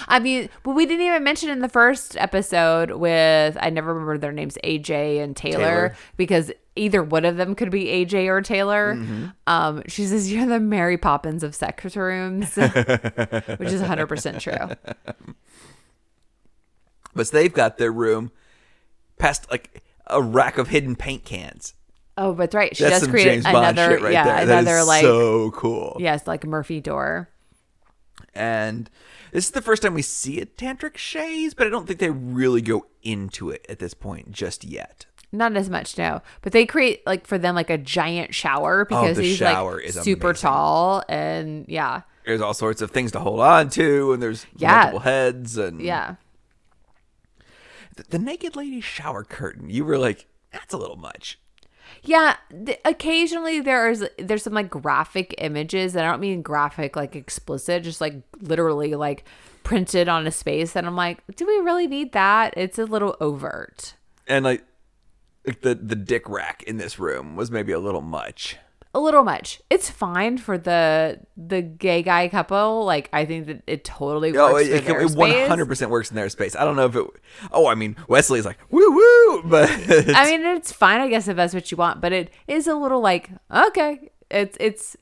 I mean, but we didn't even mention in the first episode with I never remember their names, AJ and Taylor, Taylor. because either one of them could be AJ or Taylor. Mm-hmm. Um, she says you're the Mary Poppins of sex rooms, *laughs* which is 100 percent true. but they've got their room past like a rack of hidden paint cans. Oh, that's right. She That's does create James another, right yeah, there. Another like so cool. yes, like Murphy door. And this is the first time we see a tantric chaise, but I don't think they really go into it at this point just yet. Not as much, no. But they create like for them like a giant shower oh, because Oh, the he's shower like is super amazing. tall and yeah, There's all sorts of things to hold on to, and there's Yeah. multiple heads, and yeah. the, the naked lady shower curtain. You were like, that's a little much. Yeah, th- occasionally there's there's some like graphic images, and I don't mean graphic like explicit, just like literally like printed on a space, and I'm like, do we really need that? It's a little overt, And like, like the the dick rack in this room was maybe a little much. A little much. It's fine for the the gay guy couple. Like I think that it totally oh, works Oh, it, it, space. 100% works in their space. I don't know if it. Oh, I mean, Wesley's like woo woo, *laughs* but I mean, it's fine, I guess, if that's what you want, but it is a little like okay, it's it's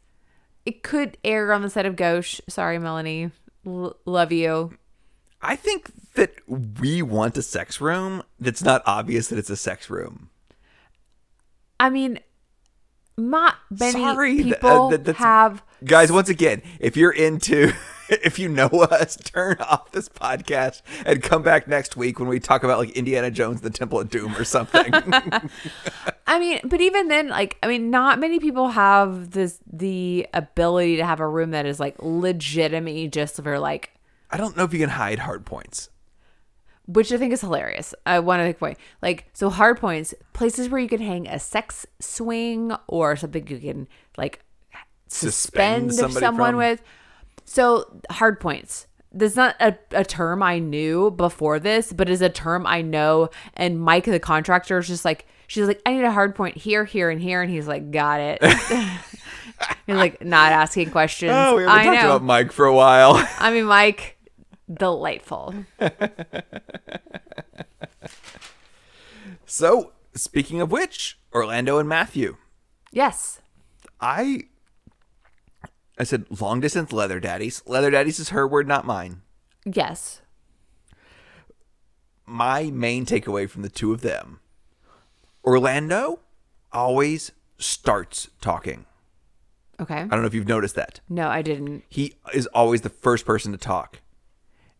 it could err on the side of gauche. Sorry, Melanie, L- love you. I think that we want a sex room that's not obvious that it's a sex room. I mean, not many Sorry, uh, people that- that's- have. Guys, once again, if you're into, *laughs* if you know us, turn off this podcast and come back next week when we talk about like Indiana Jones, the Temple of Doom, or something. *laughs* I mean, but even then, like, I mean, not many people have this the ability to have a room that is like legitimately just for like, I don't know if you can hide hard points. Which I think is hilarious. I want to make point like so hard points, places where you can hang a sex swing or something you can like Suspend suspend someone from. with. So hard points. That's not a, a term I knew before this, but is a term I know. And Mike, the contractor, is just like, she's like, I need a hard point here, here, and here. And he's like, got it. *laughs* *laughs* he's like, not asking questions. Oh, we haven't I talked know. about Mike for a while. I mean, Mike, delightful. *laughs* so, speaking of which, Orlando and Matthew, Yes. I, I said long distance leather daddies. Leather daddies is her word, not mine. Yes. my main takeaway from the two of them Orlando always starts talking. Okay. I don't know if you've noticed that. No, I didn't. He is always the first person to talk.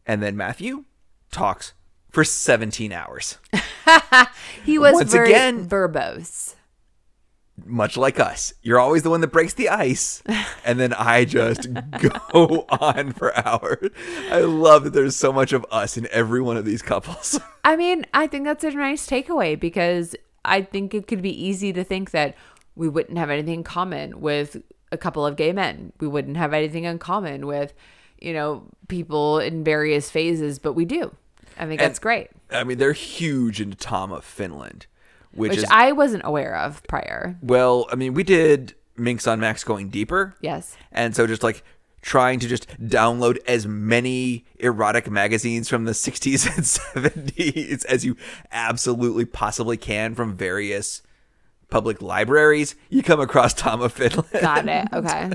And then Matthew talks for 17 hours, *laughs* He was Once very again- verbose. much like us. You're always the one that breaks the ice. *laughs* And then I just go *laughs* on for hours. I love that there's so much of us in every one of these couples. I mean, I think that's a nice takeaway because I think it could be easy to think that we wouldn't have anything in common with a couple of gay men. We wouldn't have anything in common with, you know, people in various phases, but we do. I think And- that's great. I mean, they're huge into Tom of Finland, which, Which is I wasn't aware of prior. well. I mean, we did Minx on Max going deeper, Yes. and so just like trying to just download as many erotic magazines from the 60s *laughs* and 70s as you absolutely possibly can from various public libraries, you come across Tom of Finland. Got it. Okay.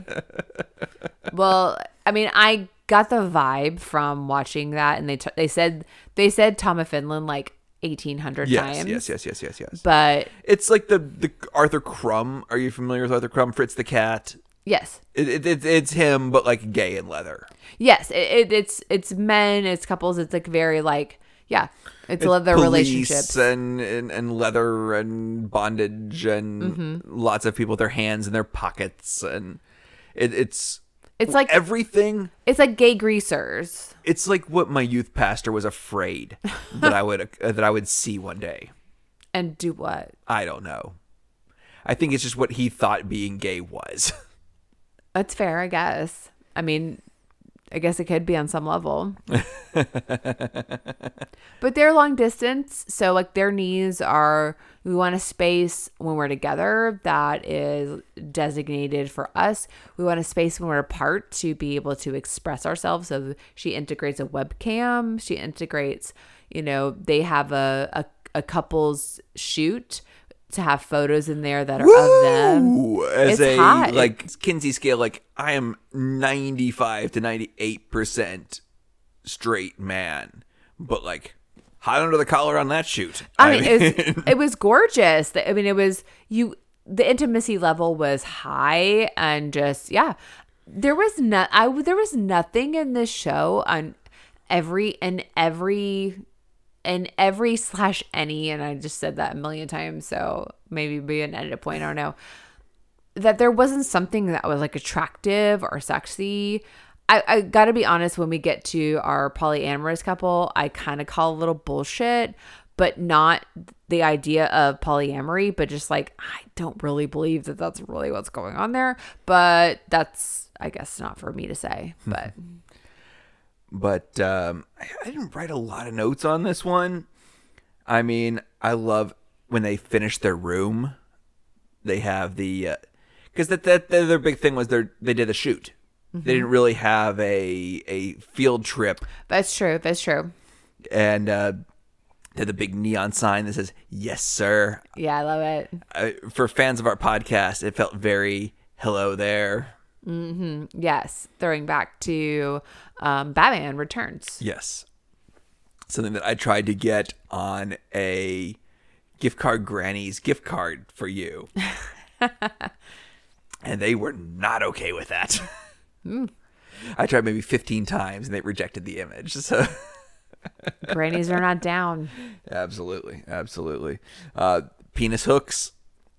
*laughs* well, I mean, I got the vibe from watching that, and they t- they said they said Tom of Finland like eighteen hundred Yes, times. yes, yes, yes, yes, yes. But It's like the the Arthur Crumb. Are you familiar with Arthur Crumb? Fritz the cat. yes, It, it, it, it's him, but like gay and leather. yes, it, it, it's it's men, it's couples, it's like very like yeah, it's, love their relationships. and, and and leather and bondage and Mm-hmm. lots of people with their hands in their pockets and it, it's It's like everything. it's like gay greasers. It's like what my youth pastor was afraid that I would uh, that I would see one day. And do what? I don't know. I think it's just what he thought being gay was. *laughs* That's fair, I guess. I mean, I guess it could be on some level. *laughs* but they're long distance, so like their knees are we want a space when we're together that is designated for us. We want a space when we're apart to be able to express ourselves. So she integrates a webcam, she integrates, you know, they have a a, a couple's shoot to have photos in there that are of them. As It's a hot. like Kinsey scale, like I am ninety five to ninety eight percent straight man, but like hot under the collar on that shoot. I mean, it was, it was *laughs* gorgeous. I mean, it was you. The intimacy level was high, and just yeah, there was not. I there was nothing in this show on every and every and every slash any, and I just said that a million times, so maybe be an edit point. I don't know that there wasn't something that was like attractive or sexy. I, I gotta be honest, when we get to our polyamorous couple, I kind of call a little bullshit, but not the idea of polyamory, but just like, I don't really believe that that's really what's going on there. But that's, I guess, not for me to say. *laughs* But but um, I, I didn't write a lot of notes on this one. I mean, I love when they finish their room. They have the because that, that that their big thing was they they did a shoot. They didn't really have a a field trip, that's true. That's true. and uh, they had the big neon sign that says "Yes, sir." Yeah, I love it. Uh, for fans of our podcast, it felt very hello there. Yes, throwing back to um, Batman Returns. Yes. Something that I tried to get on a gift card granny's gift card for you. *laughs* and they were not okay with that. *laughs* I tried maybe 15 times and they rejected the image. So *laughs* Grannies are not down. absolutely, absolutely. Uh, penis hooks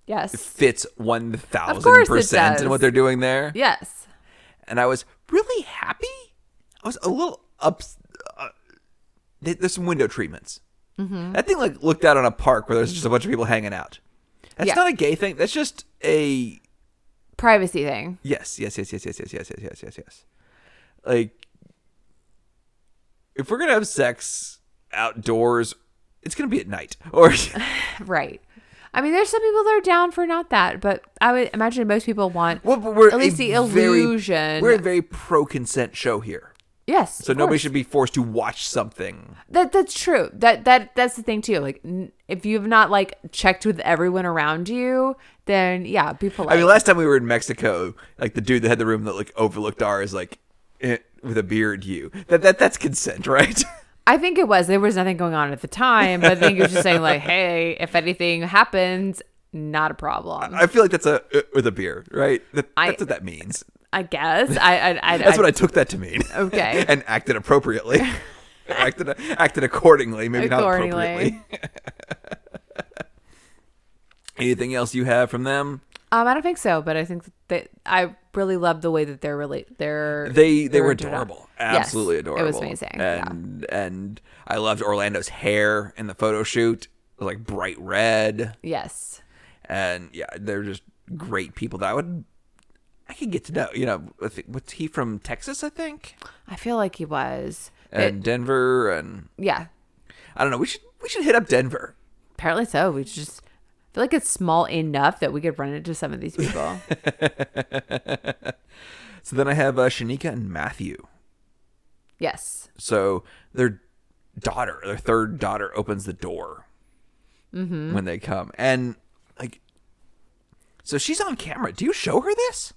Yes. fits 1000% in what they're doing there. Yes. and I was really happy. I was a little up. Uh, there's some window treatments. Mm-hmm. That thing like looked out on a park where there's just a bunch of people hanging out. That's Yeah. not a gay thing. That's just a Privacy thing. yes, yes, yes, yes, yes, yes, yes, yes, yes, yes, yes. Like if we're gonna have sex outdoors, it's gonna be at night *laughs* or *sighs* Right. I mean, there's some people that are down for not that, but I would imagine most people want well, but we're at least the very- illusion. we're a very pro consent show here, yes. so nobody course. should be forced to watch something. That that's true. That that that's the thing too. Like, n- if you've not like checked with everyone around you, then yeah, be polite. I mean, last time we were in Mexico, like the dude that had the room that like overlooked ours, like eh, with a beard, you that that that's consent, *laughs* right? I think it was. There was nothing going on at the time, but I think it was just saying like, *laughs* hey, if anything happens, not a problem. I feel like that's a uh, with a beard, right? That, I- that's what that means. I guess. I I, I *laughs* That's I, what I took that to mean. Okay. and acted appropriately. acted acted accordingly, maybe not appropriately. Anything else you have from them? Um, I don't think so, but I think that I really love the way that they're really they're They they were adorable, Yes, absolutely adorable. It was amazing. yeah. and and I loved Orlando's hair in the photo shoot, like bright red. Yes. and yeah, they're just great people that I would I could get to know. You know, I what's he from Texas? I think, I feel like he was. It- and Denver, and yeah. I don't know. We should we should hit up Denver. Apparently so. We just feel like it's small enough that we could run into some of these people. *laughs* So then I have uh, Shanika and Matthew. yes. So their daughter, their third daughter, opens the door when they come, and like, so she's on camera. Do you show her this?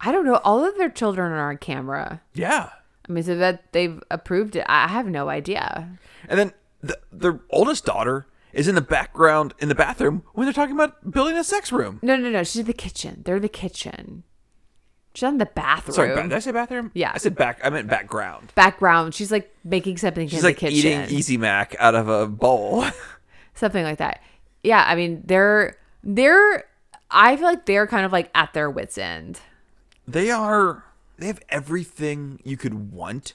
I don't know. All of their children are on camera. Yeah. I mean, so that they've approved it. I have no idea. And then the the oldest daughter is in the background in the bathroom when they're talking about building a sex room. No, no, no. She's in the kitchen. They're in the kitchen. She's in the bathroom. Sorry, ba- did I say bathroom? Yeah. I said back. I meant background. Background. She's like making something She's in like the kitchen. eating Easy Mac out of a bowl. *laughs* something like that. Yeah, I mean, they're they're. I feel like they're kind of like at their wits' end. they are. They have everything you could want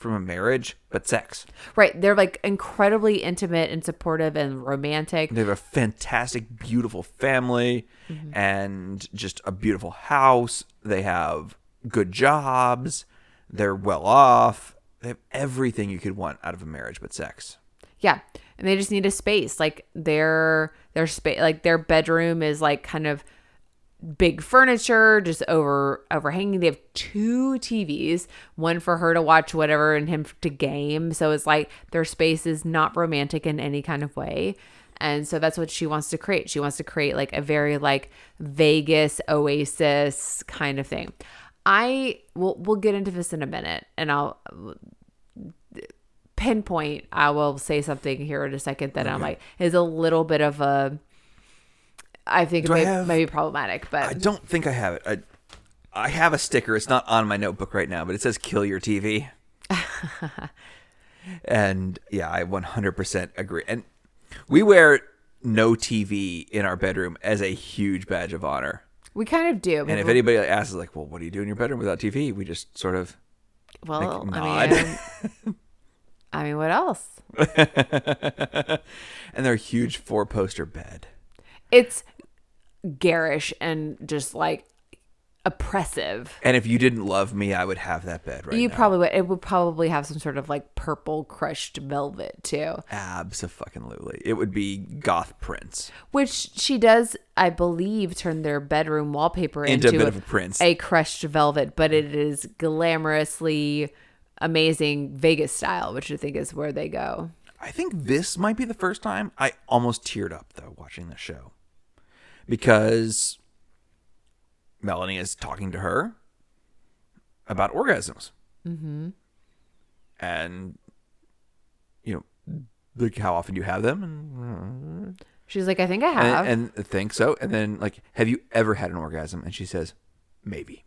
from a marriage, but sex. Right. They're like incredibly intimate and supportive and romantic. They have a fantastic, beautiful family mm-hmm. and just a beautiful house. They have good jobs. They're well off. They have everything you could want out of a marriage but sex. Yeah. And they just need a space. Like their their space like their bedroom is like kind of big furniture just over overhanging. They have two TVs, one for her to watch whatever and him to game. So it's like their space is not romantic in any kind of way. And so that's what she wants to create. She wants to create like a very like Vegas oasis kind of thing. I will we'll get into this in a minute and I'll pinpoint I will say something here in a second that I'm like is a little bit of a I think Do it I may, have- may be problematic, but I don't think I have it. I, I have a sticker. It's not on my notebook right now, but it says "Kill your TV." *laughs* and yeah, I 100% agree. And we wear no TV in our bedroom as a huge badge of honor. we kind of do. And if anybody asks, like, "Well, what do you do in your bedroom without TV?" We just sort of well, like, I nod. mean, *laughs* I mean, what else? *laughs* and they're a huge four-poster bed. It's garish and just like oppressive. And if you didn't love me, I would have that bed right you now. probably would. It would probably have some sort of like purple crushed velvet too, Absolutely. It would be Goth Prince. which she does, I believe, turn their bedroom wallpaper Into into, a bit of a prince. a crushed velvet, but it is glamorously amazing Vegas style, which I think is where they go. I think this might be the first time I almost teared up though watching the show because Melanie is talking to her about orgasms, mm-hmm. and you know, like how often do you have them, and, She's like, I think I have. and and think so, and then like, have you ever had an orgasm? And she says, maybe,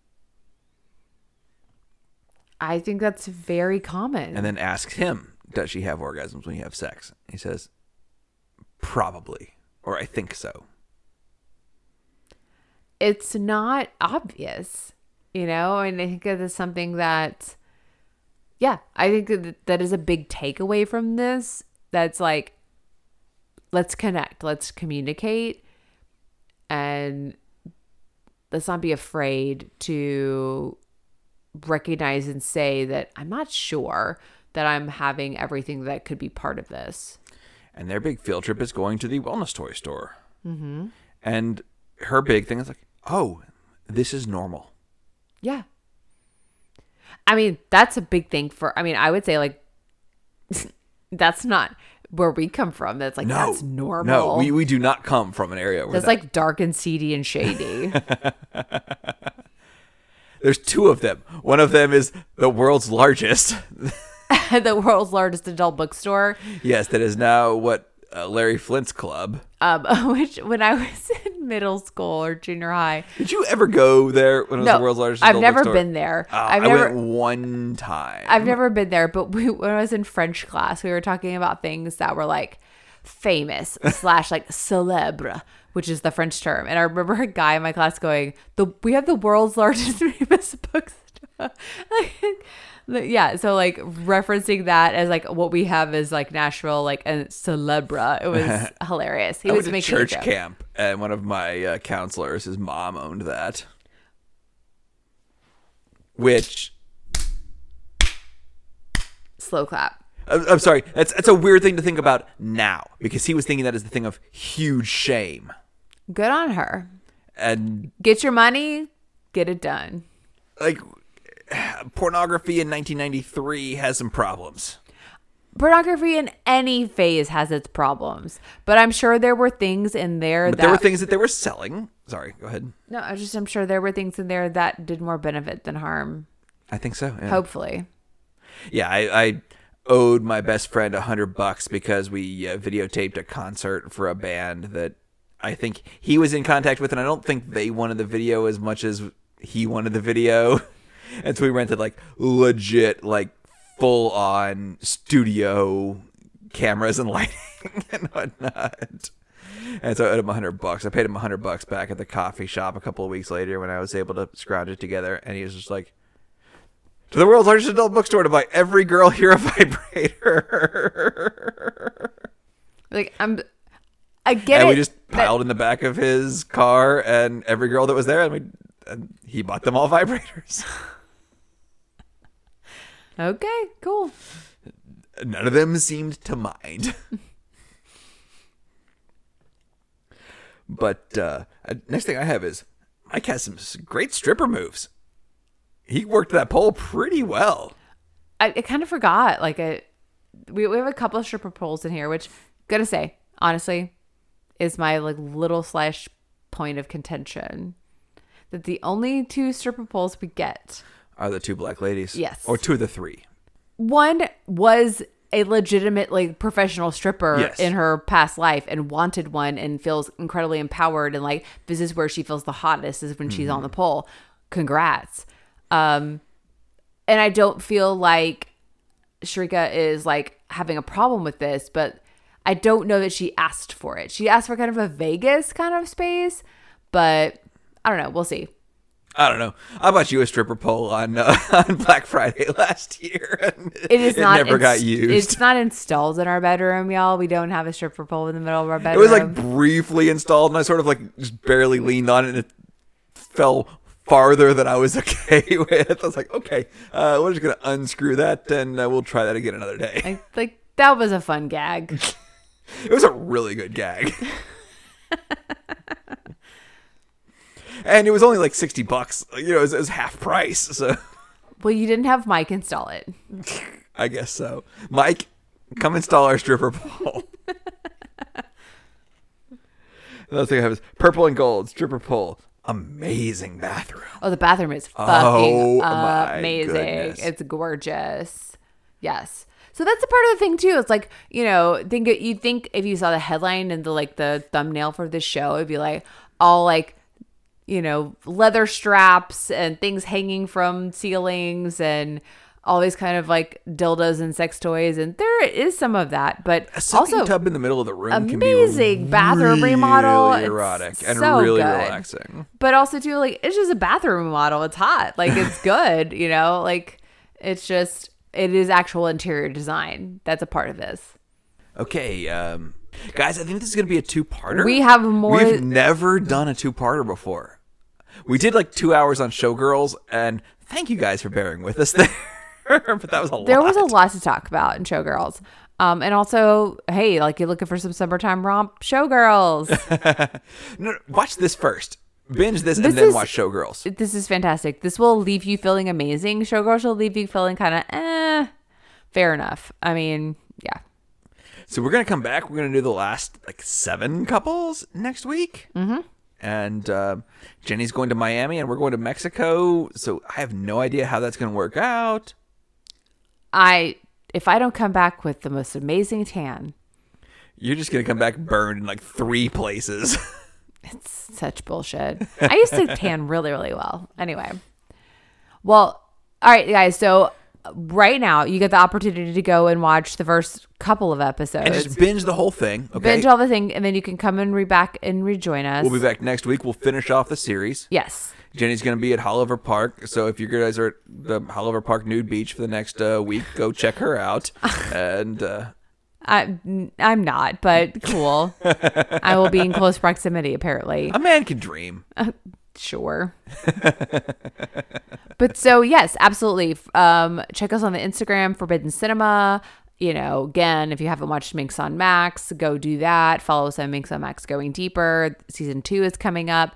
I think that's very common. and then asks him, does she have orgasms when you have sex? He says, probably, or I think so. It's not obvious, you know, and I think that is something that, yeah, I think that that is a big takeaway from this. That's like, let's connect, let's communicate, and let's not be afraid to recognize and say that I'm not sure that I'm having everything that could be part of this. and their big field trip is going to the wellness toy store. Mm-hmm. And her big thing is like, oh, this is normal. Yeah. I mean, that's a big thing for, I mean, I would say like, *laughs* that's not where we come from. That's like, No, that's normal. No, we, we do not come from an area where that's that- like dark and seedy and shady. *laughs* there's two of them. One of them is the world's largest. *laughs* the world's largest adult bookstore. yes, that is now what uh, Larry Flynt's club. Um, *laughs* which when I was *laughs* in middle school or junior high, Did you ever go there when it was no, the world's largest? I've never bookstore? been there. Oh, I've I never, went one time. I've never been there, but we, when I was in French class, we were talking about things that were like famous *laughs* slash like celebre, which is the French term. And I remember a guy in my class going, "The we have the world's largest famous bookstore." like, yeah, so like referencing that as like what we have is like Nashville, like a celebra. It was *laughs* hilarious. He I was went making church camp, and one of my uh, counselors, his mom owned that. Which Slow clap. I'm I'm sorry. That's that's a weird thing to think about now because he was thinking that as the thing of huge shame. Good on her. And Get your money, get it done. like *sighs* pornography in 1993 has some problems. Pornography in any phase has its problems, but I'm sure there were things in there But that there were things that they were selling. Sorry, go ahead. No, I just I'm sure there were things in there that did more benefit than harm. I think so. Yeah, Hopefully. yeah I, I owed my best friend a hundred bucks because we uh, videotaped a concert for a band that I think he was in contact with, and I don't think they wanted the video as much as he wanted the video. *laughs* *laughs* And so we rented like legit, like full on studio cameras and *laughs* lighting and whatnot. And so I owed him a hundred bucks. I paid him a hundred bucks back at the coffee shop a couple of weeks later when I was able to scrounge it together. And he was just like, "To the world's largest adult bookstore to buy every girl *laughs* here a vibrator." Like I'm I get and it. we just piled in the back of his car, and every girl that was there, and we and he bought them all vibrators. Okay, cool. None of them seemed to mind. *laughs* but uh, next thing I have is Mike has some great stripper moves. He worked that pole pretty well. I, I kind of forgot. Like a, we we have a couple of stripper poles in here, which gotta say honestly is my like little slash point of contention. That the only two stripper poles we get, Are the two black ladies? Yes. Or two of the three. one was a legitimate like professional stripper Yes. in her past life and wanted one and feels incredibly empowered and like this is where she feels the hottest is when she's on the pole. Congrats. Um and I don't feel like Shrika is like having a problem with this, but I don't know that she asked for it. She asked for kind of a Vegas kind of space, but I don't know. We'll see. I don't know. I bought you a stripper pole on uh, *laughs* on Black Friday *laughs* last year. and It is not. never got used. It's not installed in our bedroom, y'all. We don't have a stripper pole in the middle of our bedroom. It was like briefly installed, and I sort of like just barely leaned on it, and it fell farther than I was *laughs* okay with. I was like, okay, uh, we're just gonna unscrew that, and uh, we'll try that again another day. like, like that was a fun gag. It was a really good gag, and it was only like sixty bucks. You know, it was, it was half price, so well, you didn't have Mike install it. *laughs* I guess so. Mike, come install our stripper pole. *laughs* Another thing I have is purple and gold stripper pole. Amazing bathroom. Oh, the bathroom is Oh, fucking my amazing. goodness. It's gorgeous. Yes. So that's a part of the thing too. It's like you know, think you think if you saw the headline and the like the thumbnail for this show, it'd be like all like you know leather straps and things hanging from ceilings and all these kind of like dildos and sex toys, and there is some of that, but A soaking also tub in the middle of the room can be amazing bathroom really remodel. It's erotic, and so really good. relaxing. but also too like it's just a bathroom model it's hot like it's *laughs* good you know like it's just it is actual interior design that's a part of this Okay, um, guys, I think this is going to be a two-parter. We have more- We've never done a two-parter before. We did like two hours on Showgirls, and thank you guys for bearing with us there. *laughs* but that was a lot. there lot. was a lot to talk about in showgirls um and also hey like you're looking for some summertime romp showgirls No, *laughs* no, watch this first. Binge this, This and then is- watch Showgirls. this is fantastic this will leave you feeling amazing showgirls will leave you feeling kind of eh fair enough i mean yeah So we're gonna come back. We're gonna do the last like seven couples next week. Mm-hmm. And um Jenny's going to Miami, and we're going to Mexico. So I have no idea how that's gonna work out. i if i don't come back with the most amazing tan You're just gonna come back burned in like three places. *laughs* It's such bullshit. I used to tan really, really well. Anyway, well, all right, guys. So right now, you get the opportunity to go and watch the first couple of episodes, and just binge the whole thing. Okay. binge all the thing, and then you can come and re back and rejoin us. we'll be back next week. We'll finish off the series. Yes. Jenny's going to be at Haulover Park. So if you guys are at the Haulover Park Nude Beach for the next uh, week, go check her out. *laughs* and uh, I, I'm not, but cool. *laughs* I will be in close proximity, apparently. a man can dream. *laughs* Sure. *laughs* but so yes, absolutely. Um, check us on the Instagram Forbidden Cinema. you know, again, if you haven't watched Minx on Max, go do that. Follow us on Minx on Max Going Deeper. Season two is coming up.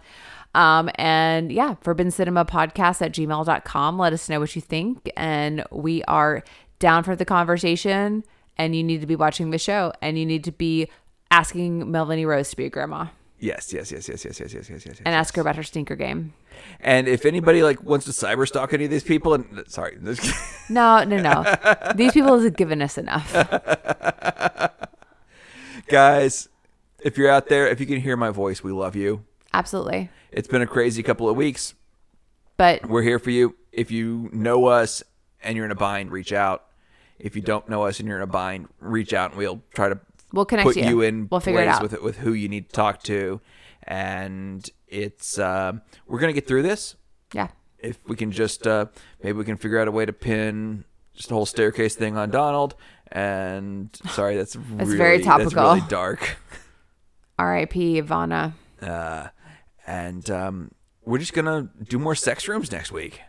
Um, and yeah, Forbidden Cinema Podcast at gmail.com. Let us know what you think. And we are down for the conversation. And you need to be watching the show and you need to be asking Melanie Rose to be a grandma Yes, yes, yes, yes, yes, yes, yes, yes, yes. and ask her about her stinker game. And if anybody like wants to cyber stalk any of these people, and uh, sorry, *laughs* No, no, no. These people have given us enough. *laughs* guys, if you're out there, if you can hear my voice, we love you. Absolutely. It's been a crazy couple of weeks. But We're here for you. If you know us and you're in a bind, reach out. If you don't know us and you're in a bind, reach out and we'll try to We'll connect put you. you in We'll figure it out. with with who you need to talk to. And it's um, we're gonna get through this. yeah. If we can just uh, maybe we can figure out a way to pin just the whole staircase thing on Donald. And sorry, that's really, very topical. That's really *laughs* dark. R.I.P. Ivana. Uh, and um, we're just gonna do more sex rooms next week.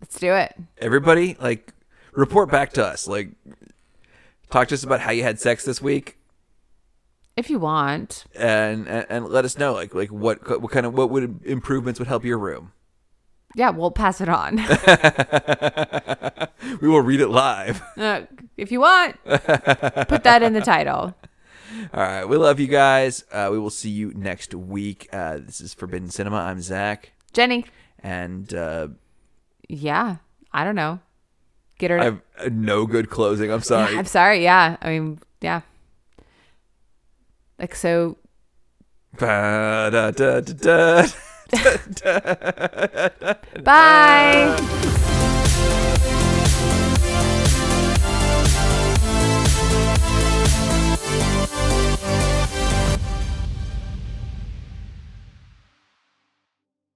Let's do it. Everybody, like, report back to us. Like, talk to us about how you had sex this week, If you want. and and, and let us know, like, like what what kind of what would improvements would help your room. Yeah, we'll pass it on. *laughs* We will read it live. *laughs* Uh, if you want, put that in the title. All right, we love you guys. Uh, we will see you next week. Uh, this is Forbidden Cinema. I'm Zach, Jenny. and uh, Yeah. I don't know. Get her. I have uh, no good closing. I'm sorry. I'm sorry. Yeah. I mean, yeah. Like, so Ba-da-da-da-da. *laughs* bye.